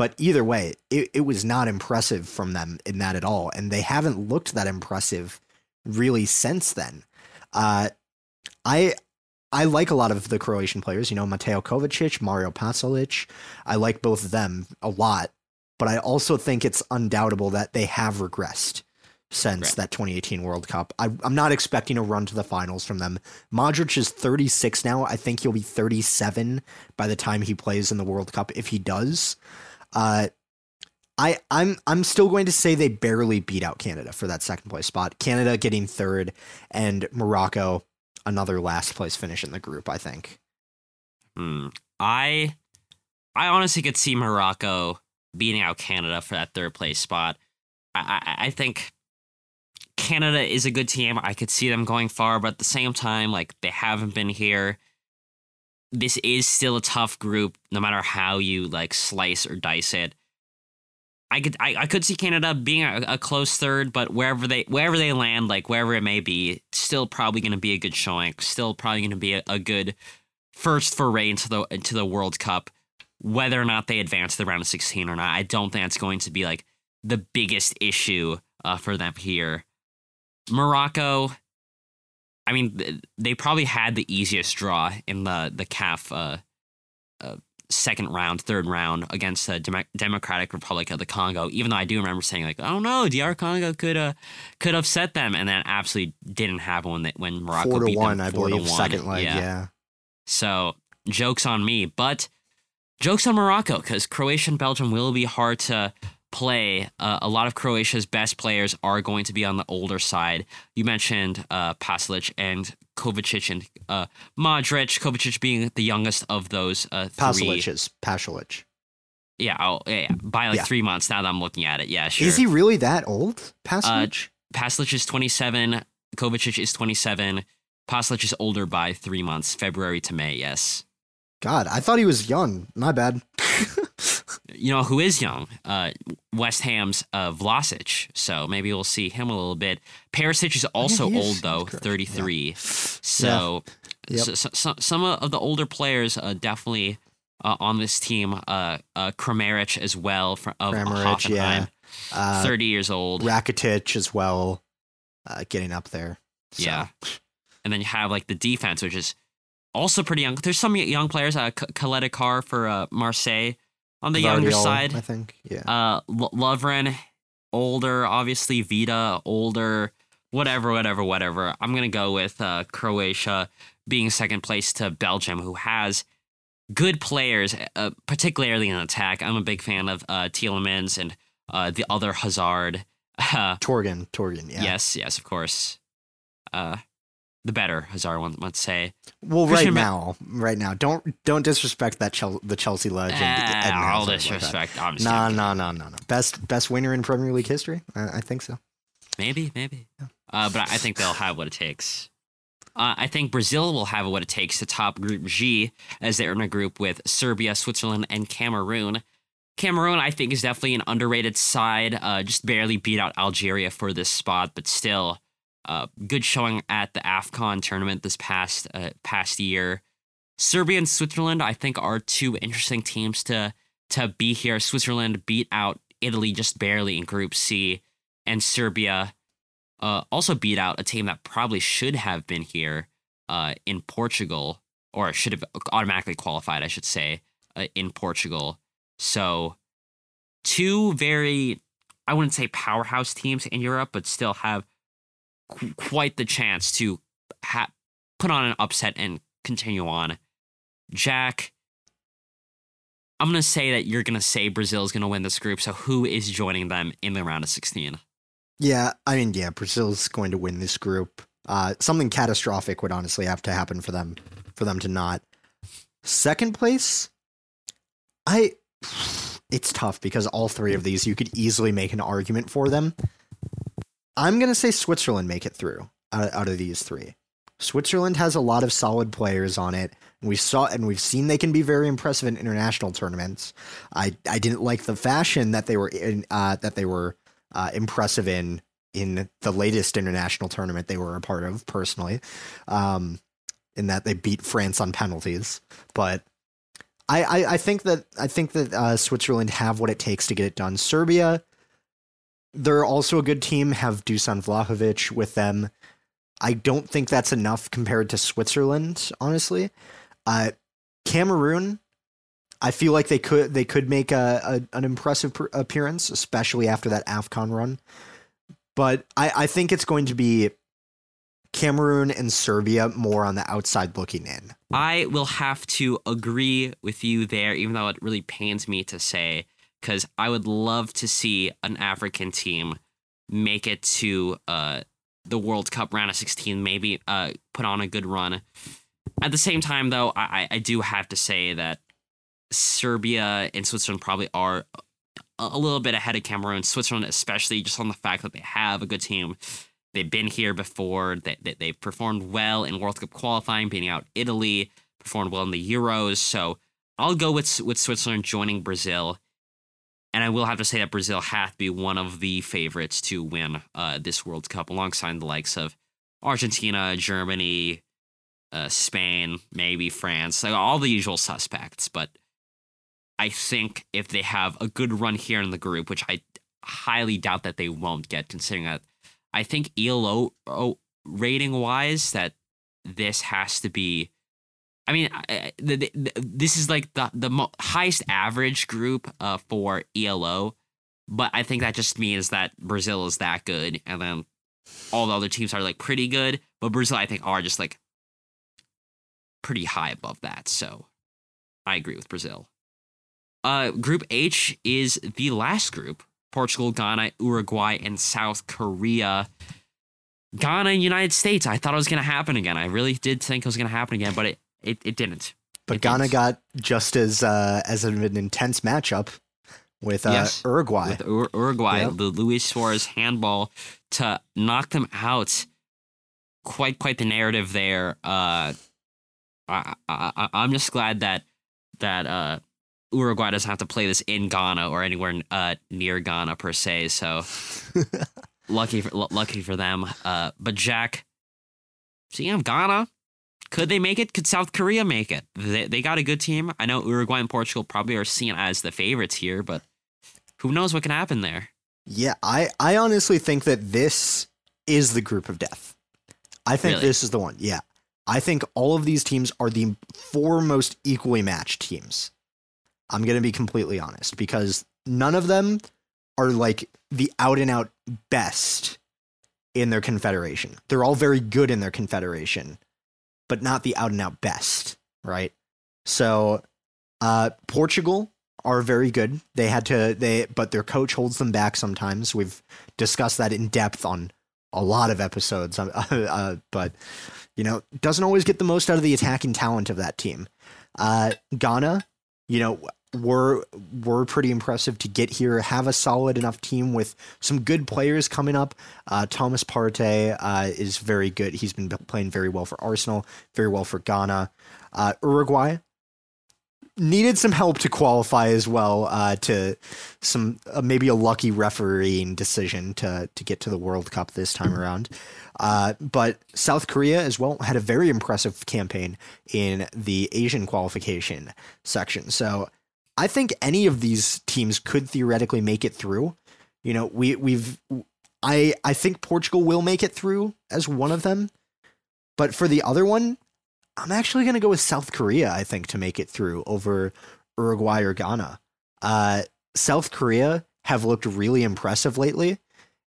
but either way, it, it was not impressive from them in that at all. And they haven't looked that impressive really since then. Uh I I like a lot of the Croatian players, you know, Mateo Kovacic, Mario Pasalic. I like both of them a lot, but I also think it's undoubtable that they have regressed since Right. that 2018 World Cup. I, I'm not expecting a run to the finals from them. Modric is 36 now. I think he'll be 37 by the time he plays in the World Cup if he does. Uh, I I'm I'm still going to say they barely beat out Canada for that second place spot. Canada getting third, and Morocco another last place finish in the group. I think. Hmm. I I honestly could see Morocco beating out Canada for that third place spot. I, I I think Canada is a good team. I could see them going far, but at the same time, like they haven't been here. This is still a tough group, no matter how you like slice or dice it. I could I, I could see Canada being a, a close third, but wherever they wherever they land, like wherever it may be, still probably going to be a good showing. Still probably going to be a, a good first foray into the into the World Cup. Whether or not they advance the round of 16 or not, I don't think that's going to be like the biggest issue uh, for them here. Morocco, I mean, they probably had the easiest draw in the the CAF uh, uh, second round, third round against the Dem- Democratic Republic of the Congo. Even though I do remember saying like, "Oh no, DR Congo could uh could upset them," and then absolutely didn't happen when they, when Morocco Four to beat one, them I believe. to one. Second leg, yeah. So jokes on me, but jokes on Morocco because Croatia and Belgium will be hard to play. Uh, a lot of Croatia's best players are going to be on the older side. You mentioned uh, Pasalic and Kovacic and uh, Modric. Kovacic being the youngest of those uh, three. Pasalic is Pasalic. Yeah, oh, yeah, yeah, by like Yeah. three months now that I'm looking at it. Yeah, sure. Is he really that old? Pasalic? Pasalic is 27. Kovacic is 27. Pasalic is older by three months, February to May. Yes. God, I thought he was young. My bad. You know who is young? Uh, West Ham's uh, Vlasic. So maybe we'll see him a little bit. Perisic is also he is- old though, he's correct. 33. So, Yep. so, so, so- some of the older players uh, definitely uh, on this team. Uh, uh, Kramaric as well from of Kramaric, yeah. Hoffenheim, Uh, 30 years old. Rakitic as well, uh, getting up there. So, Yeah. and then you have like the defense, which is also pretty young. There's some young players. Uh, K- Caleta-Car for uh, Marseille on the younger side. I think. Yeah. Uh, L- Lovren, older, obviously. Vida, older. Whatever, whatever, whatever. I'm gonna go with uh, Croatia being second place to Belgium, who has good players, uh, particularly in attack. I'm a big fan of uh, Tielemans and uh, the other Hazard. Uh, Torgan. Torgan. Yeah. Yes, yes, of course. Uh, the better Hazard one let's say. Well, right Christian Ba- now, right now, don't don't disrespect that Chel- the Chelsea legend. Ah, all Hazard like that. disrespect. No, no, no, no, no. Best best winner in Premier League history. I, I think so. Maybe, maybe. Uh, but I think they'll have what it takes. Uh, I think Brazil will have what it takes to top Group G as they're in a group with Serbia, Switzerland, and Cameroon. Cameroon, I think, is definitely an underrated side. Uh, just barely beat out Algeria for this spot, but still, uh, good showing at the Afcon tournament this past uh, past year. Serbia and Switzerland, I think, are two interesting teams to to be here. Switzerland beat out Italy just barely in Group C, and Serbia uh, also beat out a team that probably should have been here uh, in Portugal, or should have automatically qualified, I should say, uh, in Portugal. So, two very, I wouldn't say powerhouse teams in Europe, but still have qu- quite the chance to ha- put on an upset and continue on. Jack, I'm going to say that you're going to say Brazil is going to win this group. So, who is joining them in the round of 16? Yeah, I mean, yeah, Brazil's going to win this group. Uh, something catastrophic would honestly have to happen for them for them to not. Second place, I. It's tough because all three of these you could easily make an argument for them. I'm gonna say Switzerland make it through out, out of these three. Switzerland has a lot of solid players on it. We saw and we've seen they can be very impressive in international tournaments. I I didn't like the fashion that they were in uh, that they were uh, impressive in in the latest international tournament they were a part of personally, um, in that they beat France on penalties. But I, I, I think that I think that uh, Switzerland have what it takes to get it done. Serbia, they're also a good team. Have Dusan Vlahovic with them. I don't think that's enough compared to Switzerland, honestly. Uh, Cameroon, I feel like they could they could make a, a an impressive per- appearance, especially after that Afcon run. But I, I think it's going to be Cameroon and Serbia more on the outside looking in. I will have to agree with you there, even though it really pains me to say, because I would love to see an African team make it to uh, the World Cup round of 16, maybe uh, put on a good run. At the same time, though, I, I do have to say that Serbia and Switzerland probably are a, a little bit ahead of Cameroon. Switzerland, especially just on the fact that they have a good team. They've been here before. They, they, they've performed well in World Cup qualifying, beating out Italy, performed well in the Euros. So I'll go with, with Switzerland joining Brazil. And I will have to say that Brazil has to be one of the favorites to win uh, this World Cup alongside the likes of Argentina, Germany, uh, Spain, maybe France, like all the usual suspects. But I think if they have a good run here in the group, which I highly doubt that they won't get, considering that I think ELO oh, rating wise that this has to be. I mean, the, the, this is like the the mo- highest average group uh, for ELO, but I think that just means that Brazil is that good, and then all the other teams are like pretty good, but Brazil I think are just like pretty high above that. So I agree with Brazil. Uh, group H is the last group Portugal, Ghana, Uruguay, and South Korea. Ghana and United States. I thought it was going to happen again. I really did think it was going to happen again, but it, it, it didn't. But It Ghana didn't. got just as uh, as an intense matchup with uh, Yes, Uruguay. with Ur- Uruguay, Yep. the Luis Suarez handball to knock them out. Quite quite the narrative there. Uh, I, I, I I'm just glad that that uh, Uruguay doesn't have to play this in Ghana or anywhere uh, near Ghana per se. So lucky for, lu- lucky for them. Uh, but Jack, seeing of Ghana, could they make it? Could South Korea make it? They, they got a good team. I know Uruguay and Portugal probably are seen as the favorites here, but who knows what can happen there? Yeah, I, I honestly think that this is the group of death. I think Really? this is the one. Yeah. I think all of these teams are the four most equally matched teams. I'm going to be completely honest because none of them are like the out and out best in their confederation. They're all very good in their confederation, but not the out and out best, right? So, uh, Portugal are very good. They had to they but their coach holds them back sometimes. We've discussed that in depth on a lot of episodes. Uh, uh, but you know, doesn't always get the most out of the attacking talent of that team. Uh, Ghana, you know, were were pretty impressive to get here. Have a solid enough team with some good players coming up. Uh, Thomas Partey uh, is very good. He's been playing very well for Arsenal, very well for Ghana. Uh, Uruguay needed some help to qualify as well. Uh, to some uh, maybe a lucky refereeing decision to to get to the World Cup this time around. Uh, but South Korea as well had a very impressive campaign in the Asian qualification section. So I think any of these teams could theoretically make it through. You know, we we've I I think Portugal will make it through as one of them. But for the other one, I'm actually going to go with South Korea, I think, to make it through over Uruguay or Ghana. Uh, South Korea have looked really impressive lately,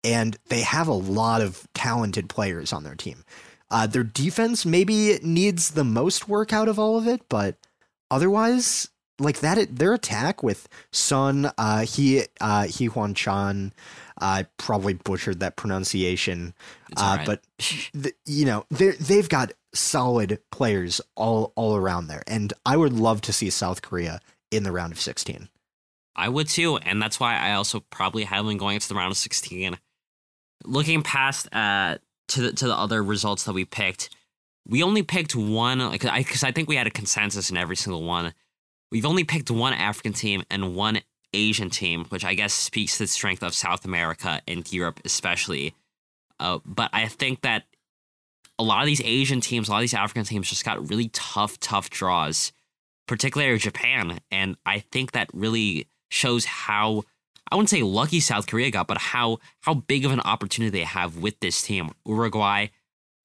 and they have a lot of talented players on their team. Uh, their defense maybe needs the most work out of all of it, but otherwise, like that, their attack with Son, uh, he, uh, He Huan Chan, I probably butchered that pronunciation, uh, alright. but the, you know they they've got solid players all all around there, and I would love to see South Korea in the round of 16. I would too, and that's why I also probably have them going into the round of sixteen. Looking past uh to the to the other results that we picked, we only picked one. Like I because I think we had a consensus in every single one. We've only picked one African team and one Asian team, which I guess speaks to the strength of South America and Europe especially. Uh, but I think that a lot of these Asian teams, a lot of these African teams, just got really tough, tough draws, particularly Japan, and I think that really shows how I wouldn't say lucky South Korea got, but how how big of an opportunity they have with this team. Uruguay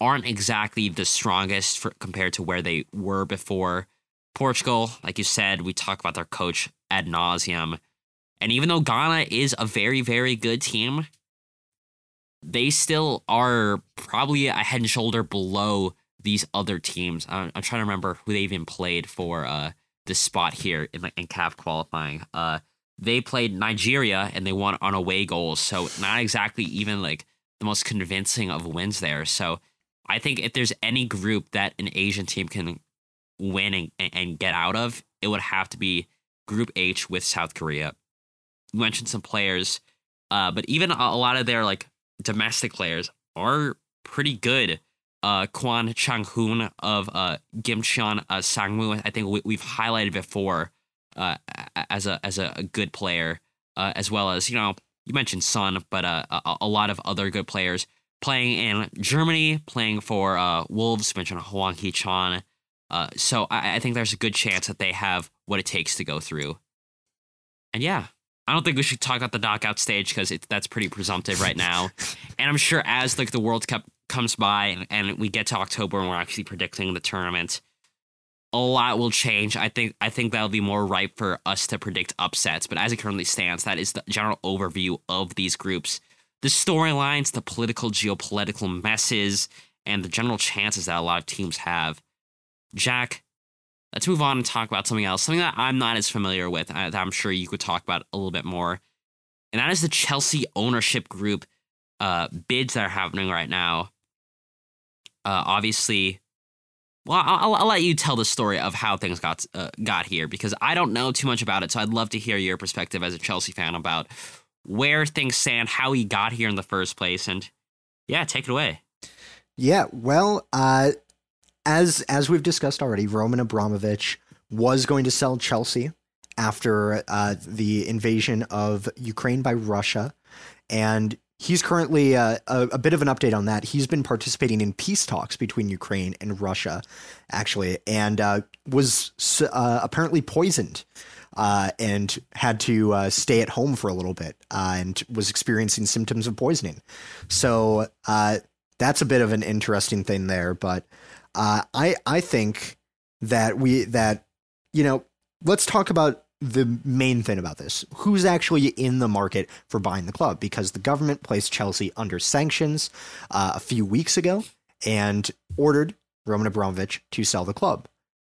aren't exactly the strongest for, compared to where they were before. Portugal, like you said, we talk about their coach ad nauseum. And even though Ghana is a very, very good team, they still are probably a head and shoulder below these other teams. I'm, I'm trying to remember who they even played for uh, this spot here in, in CAF qualifying. Uh, they played Nigeria and they won on away goals, so not exactly even like the most convincing of wins there. So I think if there's any group that an Asian team can win and, and get out of, it would have to be Group H with South Korea. You mentioned some players, uh, but even a, lot of their like domestic players are pretty good. Uh, Kwon Chang Hoon of uh, Gimcheon uh, Sangmu, I think we, we've highlighted before uh, as a as a, good player, uh, as well as you know you mentioned Son, but uh, a, a lot of other good players. playing in Germany, playing for uh, Wolves, mentioned Hwang Hee-chan. Uh, so I, I think there's a good chance that they have what it takes to go through. And yeah, I don't think we should talk about the knockout stage because that's pretty presumptive right now. and I'm sure as like the World Cup comes by and, and we get to October and we're actually predicting the tournament, a lot will change. I think I think that'll be more ripe for us to predict upsets. But as it currently stands, that is the general overview of these groups. The storylines, the political, geopolitical messes, and the general chances that a lot of teams have. Jack, let's move on and talk about something else, something that I'm not as familiar with, that I'm sure you could talk about a little bit more. And that is the Chelsea ownership group uh, bids that are happening right now. Uh, obviously, well, I'll, I'll, let you tell the story of how things got uh, got here because I don't know too much about it. So I'd love to hear your perspective as a Chelsea fan about where things stand, how he got here in the first place, and yeah, take it away. Yeah, well, uh, as as we've discussed already, Roman Abramovich was going to sell Chelsea after uh, the invasion of Ukraine by Russia, and he's currently uh, a, a, bit of an update on that. He's been participating in peace talks between Ukraine and Russia, actually, and uh, was uh, apparently poisoned. Uh, and had to uh, stay at home for a little bit and was experiencing symptoms of poisoning. So that's a bit of an interesting thing there. But uh, I I think that we that you know let's talk about the main thing about this who's actually in the market for buying the club because the government placed Chelsea under sanctions uh, a few weeks ago and ordered Roman Abramovich to sell the club.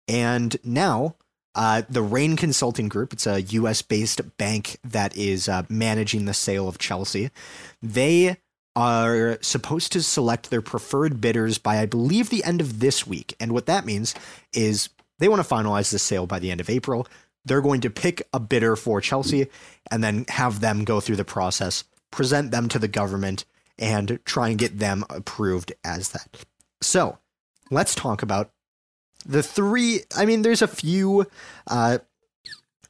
And now uh, the Raine Consulting Group, it's a US based bank that is uh, managing the sale of Chelsea. They are supposed to select their preferred bidders by, I believe, the end of this week. And what that means is they want to finalize the sale by the end of April. They're going to pick a bidder for Chelsea and then have them go through the process, present them to the government, and try and get them approved as that. So let's talk about the three. I mean, there's a few uh,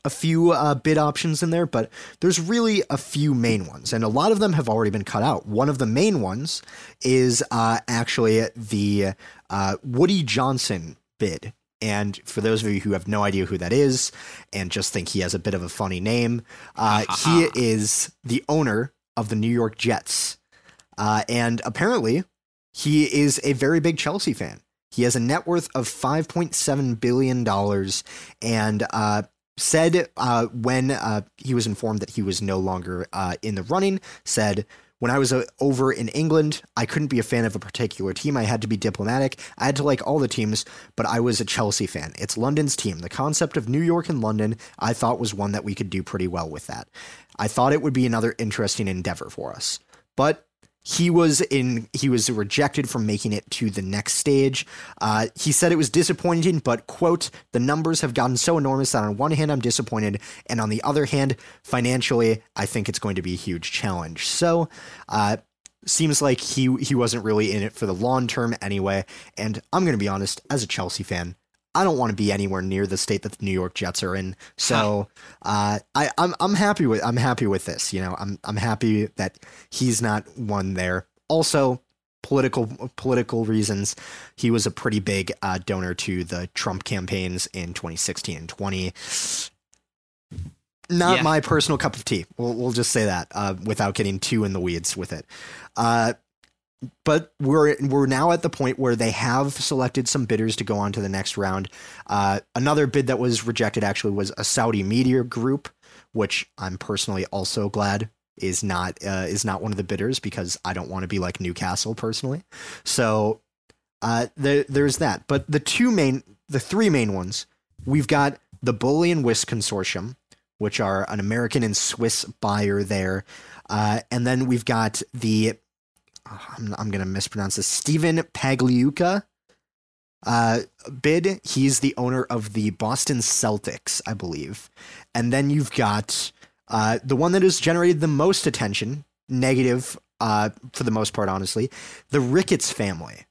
a few uh, bid options in there, but there's really a few main ones, and a lot of them have already been cut out. One of the main ones is uh, actually the uh, Woody Johnson bid. And for those of you who have no idea who that is and just think he has a bit of a funny name, uh, he is the owner of the New York Jets. Uh, and apparently, he is a very big Chelsea fan. He has a net worth of $5.7 billion and uh, said uh, when uh, he was informed that he was no longer uh, in the running, said, when I was uh, over in England, I couldn't be a fan of a particular team. I had to be diplomatic. I had to like all the teams, but I was a Chelsea fan. It's London's team. The concept of New York and London, I thought was one that we could do pretty well with that. I thought it would be another interesting endeavor for us. But he was in he was rejected from making it to the next stage. Uh, he said it was disappointing but quote the numbers have gotten so enormous that on one hand i'm disappointed and on the other hand financially i think it's going to be a huge challenge. So uh, seems like he he wasn't really in it for the long term anyway and i'm going to be honest as a chelsea fan I don't want to be anywhere near the state that the New York Jets are in. So uh, I, I'm I'm happy with I'm happy with this. You know, I'm I'm happy that he's not one there. Also, political political reasons, he was a pretty big uh, donor to the Trump campaigns in 2016 and 20. Not yeah. my personal cup of tea. We'll, we'll just say that uh, without getting too in the weeds with it. But we're we're now at the point where they have selected some bidders to go on to the next round. Uh, another bid that was rejected actually was a Saudi media group, which I'm personally also glad is not uh, is not one of the bidders because I don't want to be like Newcastle personally. So uh, the, there's that. But the two main, the three main ones, we've got the Boehly and Wyss Consortium, which are an American and Swiss buyer there. Uh, and then we've got the I'm, I'm to mispronounce this. Stephen Pagliuca uh, bid. He's the owner of the Boston Celtics, I believe. And then you've got uh, the one that has generated the most attention, negative uh, for the most part, honestly, the Ricketts family.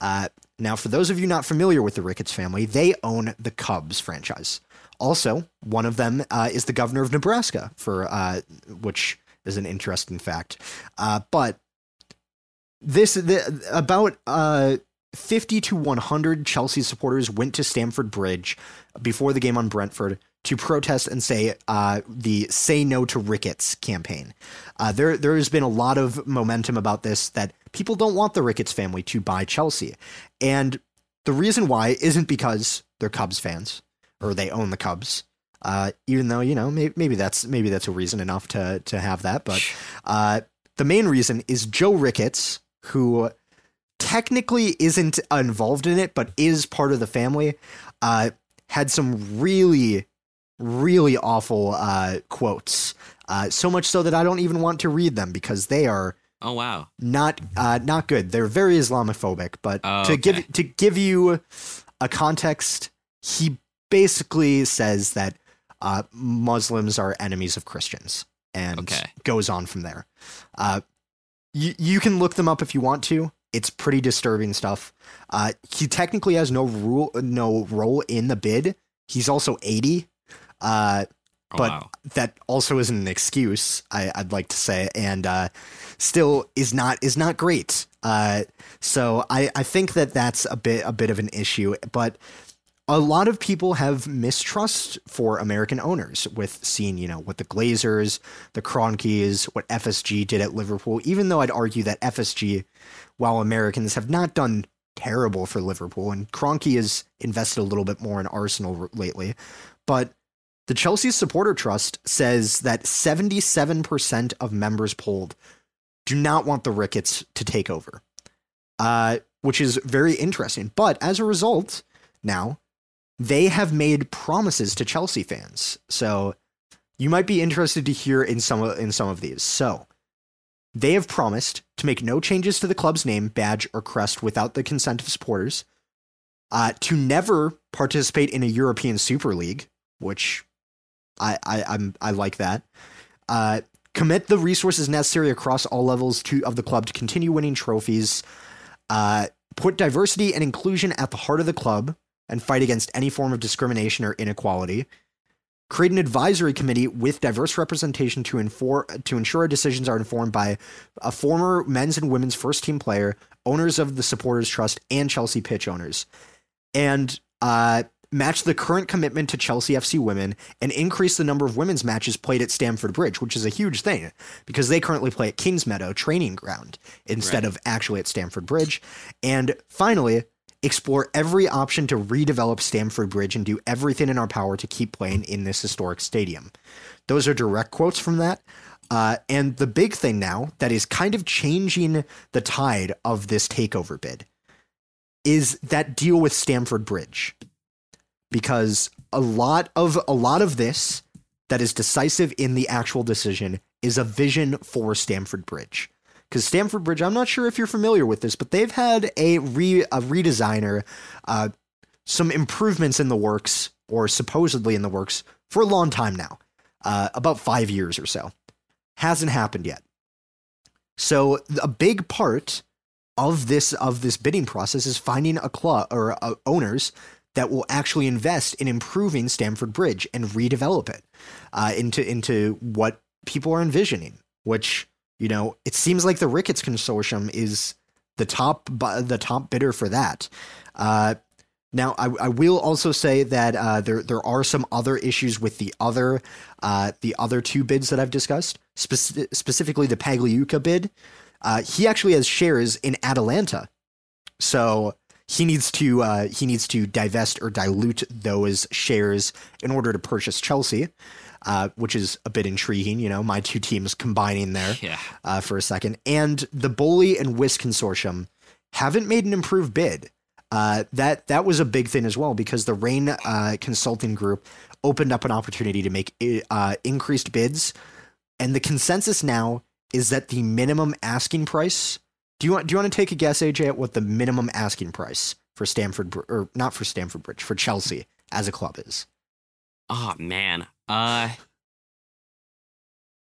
Uh, now, for those of you not familiar with the Ricketts family, they own the Cubs franchise. Also, one of them uh, is the governor of Nebraska, for uh, which is an interesting fact. Uh, but this the, about uh 50 to 100 Chelsea supporters went to Stamford Bridge before the game on Brentford to protest and say uh, the "Say No to Ricketts" campaign. Uh, there, there has been a lot of momentum about this that people don't want the Ricketts family to buy Chelsea, and the reason why isn't because they're Cubs fans or they own the Cubs. Uh, even though you know maybe, maybe that's maybe that's a reason enough to to have that, but uh, the main reason is Joe Ricketts, who technically isn't involved in it, but is part of the family. Uh, had some really really awful uh, quotes. Uh, so much so that I don't even want to read them because they are Oh wow. not uh, not good. They're very Islamophobic. But Oh, to okay. give to give you a context, he basically says that uh, Muslims are enemies of Christians, and Okay. goes on from there. You you can look them up if you want to. It's pretty disturbing stuff. Uh, he technically has no rule, no role in the bid. He's also eighty. Uh, Oh, but wow. that also isn't an excuse. I, I'd like to say, and uh, still is not is not great. Uh, so I, I think that that's a bit a bit of an issue. But a lot of people have mistrust for American owners with seeing you know what the Glazers, the Kroenkes, what FSG did at Liverpool. Even though I'd argue that FSG, while Americans have not done terrible for Liverpool, and Kroenke has invested a little bit more in Arsenal lately, but the Chelsea Supporter Trust says that 77% of members polled do not want the Ricketts to take over, uh, which is very interesting. But as a result, now they have made promises to Chelsea fans. So you might be interested to hear in some of, in some of these. So they have promised to make no changes to the club's name, badge, or crest without the consent of supporters. Uh, to never participate in a European Super League, which I, I I'm I like that. Uh, commit the resources necessary across all levels to of the club to continue winning trophies. Uh, put diversity and inclusion at the heart of the club and fight against any form of discrimination or inequality. Create an advisory committee with diverse representation to infor- to ensure decisions are informed by a former men's and women's first team player, owners of the supporters trust, and Chelsea pitch owners, and uh, match the current commitment to Chelsea FC women and increase the number of women's matches played at Stamford Bridge, which is a huge thing because they currently play at Kings Meadow training ground instead Right. of actually at Stamford Bridge. And finally, explore every option to redevelop Stamford Bridge and do everything in our power to keep playing in this historic stadium. Those are direct quotes from that. Uh, and the big thing now that is kind of changing the tide of this takeover bid is that deal with Stamford Bridge. Because a lot of a lot of this that is decisive in the actual decision is a vision for Stamford Bridge. Because Stamford Bridge, I'm not sure if you're familiar with this, but they've had a re a redesigner, uh, some improvements in the works, or supposedly in the works, for a long time now, uh, about five years or so. Hasn't happened yet. So a big part of this of this bidding process is finding a club or uh, owners that will actually invest in improving Stamford Bridge and redevelop it uh, into into what people are envisioning. Which you know, it seems like the Ricketts Consortium is the top the top bidder for that. Uh, now, I, I will also say that uh, there there are some other issues with the other uh, the other two bids that I've discussed, speci- specifically the Pagliuca bid. Uh, he actually has shares in Atalanta, so he needs to uh, he needs to divest or dilute those shares in order to purchase Chelsea, uh, which is a bit intriguing. You know, my two teams combining there Yeah. uh, for a second. And the Boehly and Wyss consortium haven't made an improved bid. Uh, that that was a big thing as well because the Raine uh, Consulting Group opened up an opportunity to make uh, increased bids, and the consensus now is that the minimum asking price. Do you want do you want to take a guess, AJ, at what the minimum asking price for Stamford Br- or not for Stamford Bridge for Chelsea as a club is? Oh man. Uh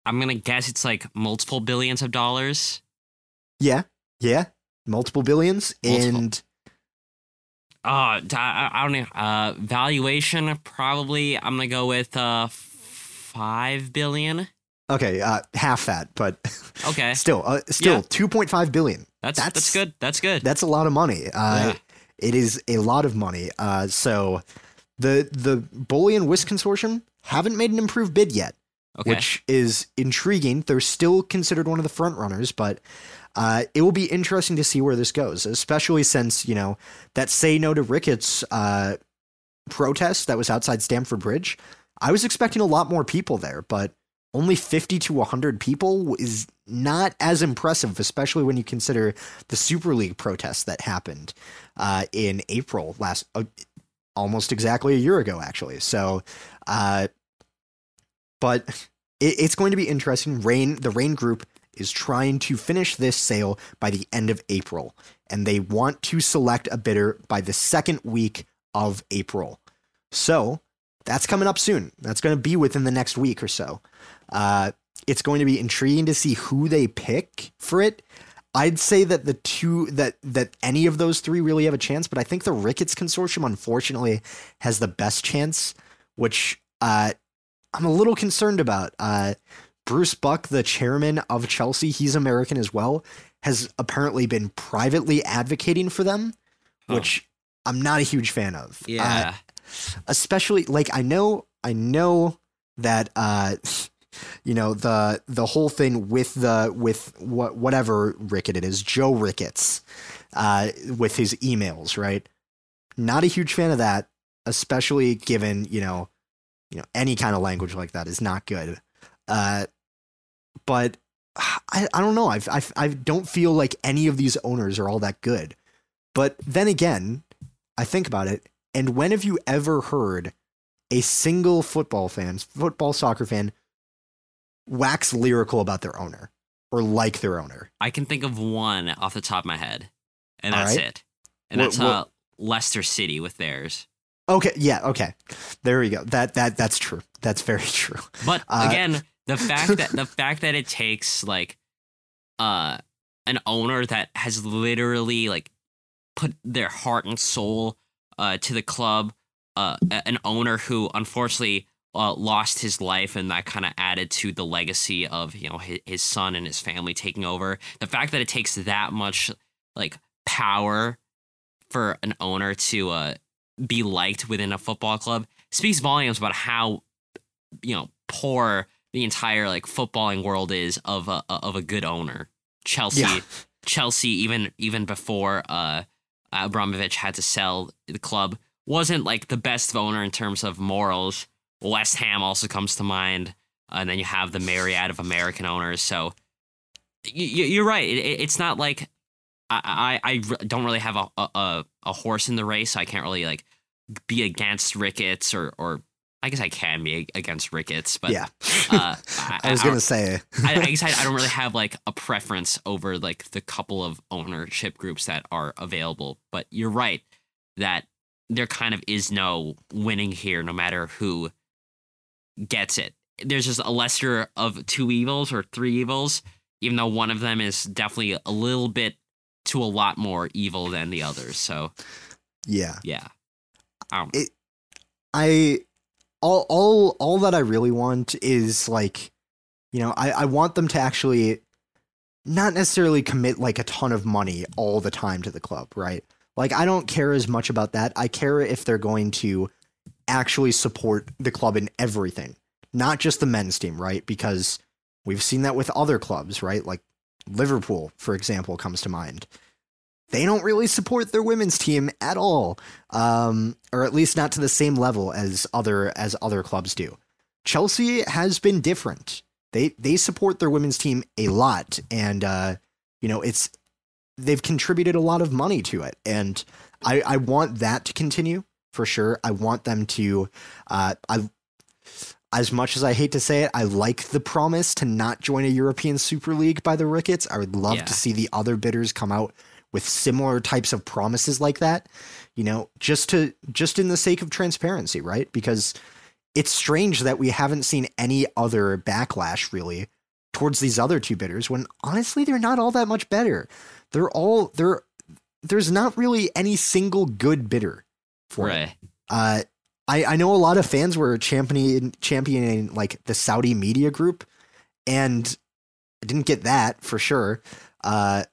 I'm gonna guess it's like multiple billions of dollars. Yeah, yeah, multiple billions, Multiple. and Uh, I don't know. Uh, valuation probably. I'm gonna go with uh five billion. Okay, uh, half that, but Okay, still, uh, still Yeah. 2.5 billion. that's that's, that's- good. That's good. That's a lot of money. Uh, Yeah. It is a lot of money. Uh, so the the Boehly and Wyss Consortium haven't made an improved bid yet, okay, which is intriguing. They're still considered one of the front runners, but uh, it will be interesting to see where this goes, especially since you know that say no to Ricketts uh, protest that was outside Stamford Bridge. I was expecting a lot more people there, but only 50 to 100 people is not as impressive, especially when you consider the Super League protests that happened uh, in April last, uh, almost exactly a year ago, actually. So, uh, but it, it's going to be interesting. Raine, the Raine Group is trying to finish this sale by the end of April, and they want to select a bidder by the second week of April. So that's coming up soon. That's going to be within the next week or so. Uh, it's going to be intriguing to see who they pick for it. I'd say that the two that that any of those three really have a chance, but I think the Ricketts consortium unfortunately has the best chance, which uh, I'm a little concerned about. Uh, Bruce Buck, the chairman of Chelsea, he's American as well, has apparently been privately advocating for them, Huh. which I'm not a huge fan of. Uh, yeah, especially like I know I know that uh you know the the whole thing with the with what whatever Rickett it is Joe Ricketts uh with his emails right not a huge fan of that especially given you know you know any kind of language like that is not good uh but I, I don't know I, I, I don't feel like any of these owners are all that good but then again I think about it and when have you ever heard a single football fan, football soccer fan, wax lyrical about their owner or like their owner? I can think of one off the top of my head, and All that's right. it. And What- that's what- uh, Leicester City with theirs. Okay, yeah, okay. There we go. That that that's true. That's very true. But Uh, again, the fact that the fact that it takes like uh an owner that has literally like put their heart and soul uh to the club, uh an owner who unfortunately uh, lost his life and that kind of added to the legacy of you know his, his son and his family taking over. The fact that it takes that much like power for an owner to uh be liked within a football club speaks volumes about how you know poor the entire like footballing world is of a of a good owner. Chelsea, Yeah. Chelsea, even even before uh, Abramovich had to sell the club, wasn't like the best owner in terms of morals. West Ham also comes to mind, and then you have the myriad of American owners. So you, you're right. It- it's not like I, I I don't really have a, a a- horse in the race. So I can't really like be against Ricketts or or I guess I can be against Ricketts, but yeah. uh, I was I- gonna say. I, I guess I, I don't really have like a preference over like the couple of ownership groups that are available. But you're right that there kind of is no winning here, no matter who gets it. There's just a lesser of two evils or three evils, even though one of them is definitely a little bit to a lot more evil than the others. So yeah. yeah, um, It- I all all all that I really want is like, you know, I, I want them to actually not necessarily commit like a ton of money all the time to the club, right? Like I don't care as much about that. I care if they're going to actually support the club in everything, not just the men's team, right? Because we've seen that with other clubs, right? Like Liverpool, for example, comes to mind. They don't really support their women's team at all, um, or at least not to the same level as other as other clubs do. Chelsea has been different. They they support their women's team a lot, and uh, you know it's they've contributed a lot of money to it, and I I want that to continue for sure. I want them to. Uh, I as much as I hate to say it, I like the promise to not join a European Super League by the Ricketts. I would love Yeah. to see the other bidders come out with similar types of promises like that. You know, just to just in the sake of transparency, right? Because it's strange that we haven't seen any other backlash really towards these other two bidders when honestly they're not all that much better. They're all they're there's not really any single good bidder for it. Uh, I, I know a lot of fans were championing championing like the Saudi media group, and I didn't get that for sure. Uh,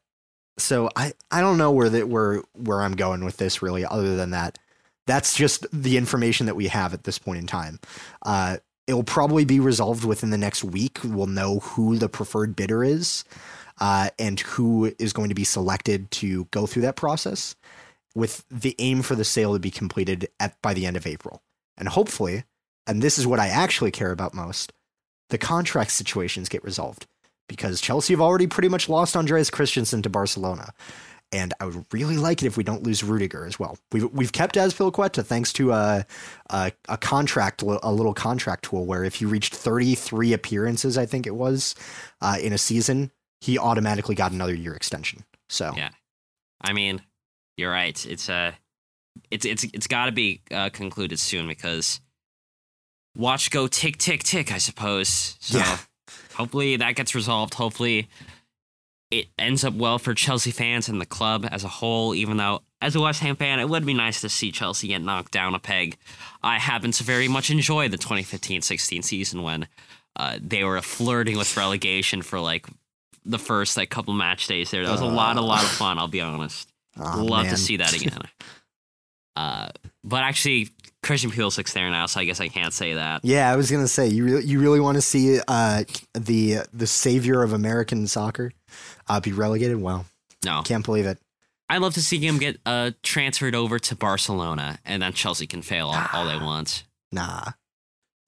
so I I don't know where that where where I'm going with this really. Other than that, that's just the information that we have at this point in time. Uh, it'll probably be resolved within the next week. We'll know who the preferred bidder is uh, and who is going to be selected to go through that process with the aim for the sale to be completed at by the end of April. And hopefully, and this is what I actually care about most, the contract situations get resolved because Chelsea have already pretty much lost Andreas Christensen to Barcelona. And I would really like it if we don't lose Rudiger as well. We've we've kept Azpilicueta thanks to a, a a contract a little contract tool where if you reached 33 appearances, I think it was, uh, in a season, he automatically got another year extension. So yeah, I mean, you're right. It's a uh, it's it's it's got to be uh, concluded soon because watch go tick tick tick. I suppose. So yeah. hopefully that gets resolved. Hopefully it ends up well for Chelsea fans and the club as a whole. Even though, as a West Ham fan, it would be nice to see Chelsea get knocked down a peg. I happen to very much enjoy the 2015-16 season when uh, they were flirting with relegation for like the first like couple match days there. That was a lot, a lot of fun. I'll be honest. Oh, Love man. to see that again. uh, but actually, Christian Pulisic's there now, so I guess I can't say that. Yeah, I was gonna say you really, you really want to see uh, the the savior of American soccer uh, be relegated. Well, no, can't believe it. I'd love to see him get uh, transferred over to Barcelona, and then Chelsea can fail all, all they want. Nah,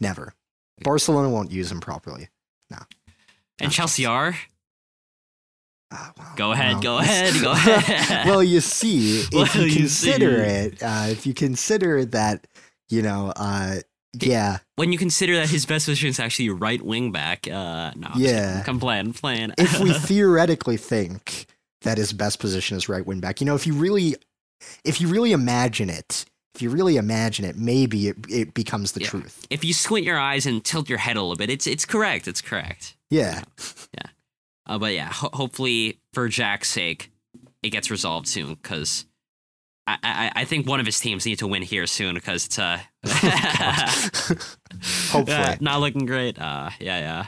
never. Barcelona won't use him properly. No. And Chelsea, Chelsea are. Uh, well, go ahead, well, go ahead, go ahead. well, you see, if well, you consider you it, uh, if you consider that, you know, uh, yeah. When you consider that his best position is actually right wing back, uh, no, yeah, I'm playing, playing. if we theoretically think that his best position is right wing back, you know, if you really, if you really imagine it, if you really imagine it, maybe it, it becomes the yeah. truth. If you squint your eyes and tilt your head a little bit, it's it's correct. It's correct. Yeah. Yeah. Uh, but yeah, ho- hopefully for Jack's sake, it gets resolved soon because I, I, I think one of his teams need to win here soon because it's uh hopefully uh, not looking great. Uh, yeah, yeah.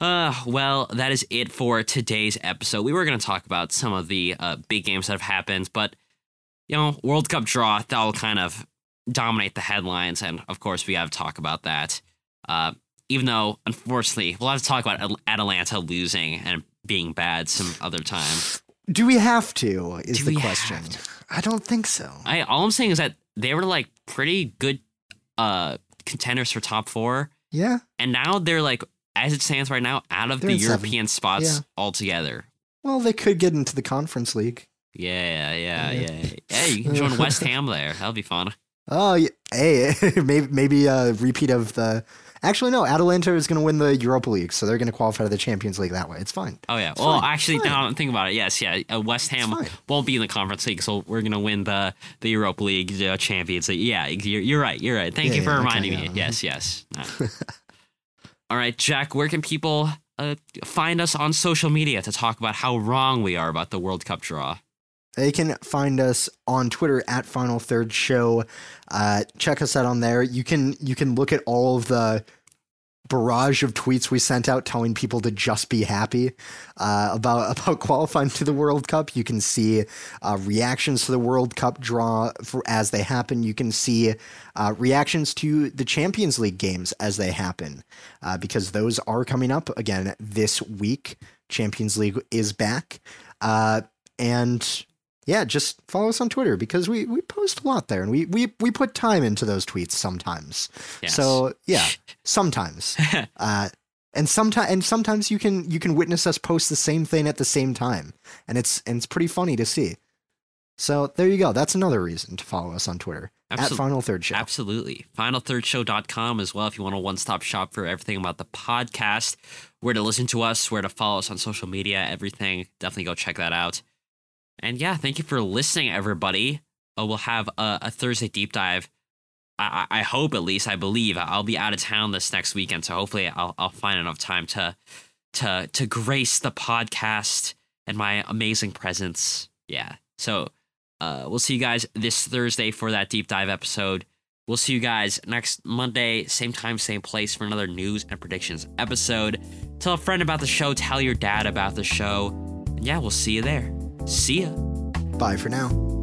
Uh, well, that is it for today's episode. We were going to talk about some of the uh, big games that have happened, but you know, World Cup draw that'll kind of dominate the headlines, and of course, we have to talk about that. Uh, even though unfortunately we'll have to talk about Atalanta losing and being bad some other time. Do we have to? Is Do the question. I don't think so. I all I'm saying is that they were like pretty good uh contenders for top four. Yeah. And now they're like, as it stands right now, out of they're the European seven. spots yeah. altogether. Well, they could get into the conference league. Yeah, yeah, yeah. yeah. hey, you can join West Ham there. That'll be fun. Oh, yeah. hey, maybe maybe a repeat of the Actually, no. Atalanta is going to win the Europa League, so they're going to qualify to the Champions League that way. It's fine. Oh yeah. It's well, fine. actually, now think about it. Yes, yeah. Uh, West Ham won't be in the Conference League, so we're going to win the the Europa League, uh, Champions League. Yeah, you're, you're right. You're right. Thank yeah, you for yeah, reminding okay, me. Yeah. Yes, yes. All right, Jack. Where can people uh, find us on social media to talk about how wrong we are about the World Cup draw? They can find us on Twitter at Final Third Show. Uh, check us out on there. You can you can look at all of the barrage of tweets we sent out telling people to just be happy uh, about about qualifying to the World Cup. You can see uh, reactions to the World Cup draw for, as they happen. You can see uh, reactions to the Champions League games as they happen uh, because those are coming up again this week. Champions League is back. Uh, and yeah, just follow us on Twitter because we, we post a lot there and we, we, we put time into those tweets sometimes. Yes. So yeah, sometimes. uh, and sometimes and sometimes you can you can witness us post the same thing at the same time. And it's and it's pretty funny to see. So there you go. That's another reason to follow us on Twitter at Final Third Show. Absolutely. FinalThirdShow.com as well if you want a one stop shop for everything about the podcast, where to listen to us, where to follow us on social media, everything. Definitely go check that out. And yeah, thank you for listening, everybody. Uh, we'll have a, a, Thursday deep dive. I, I, hope, at least, I believe, I'll be out of town this next weekend, so hopefully, I'll I'll find enough time to to to grace the podcast and my amazing presence. Yeah. So, uh, we'll see you guys this Thursday for that deep dive episode. We'll see you guys next Monday, same time, same place for another news and predictions episode. Tell a friend about the show, tell your dad about the show. And yeah, we'll see you there. See ya. Bye for now.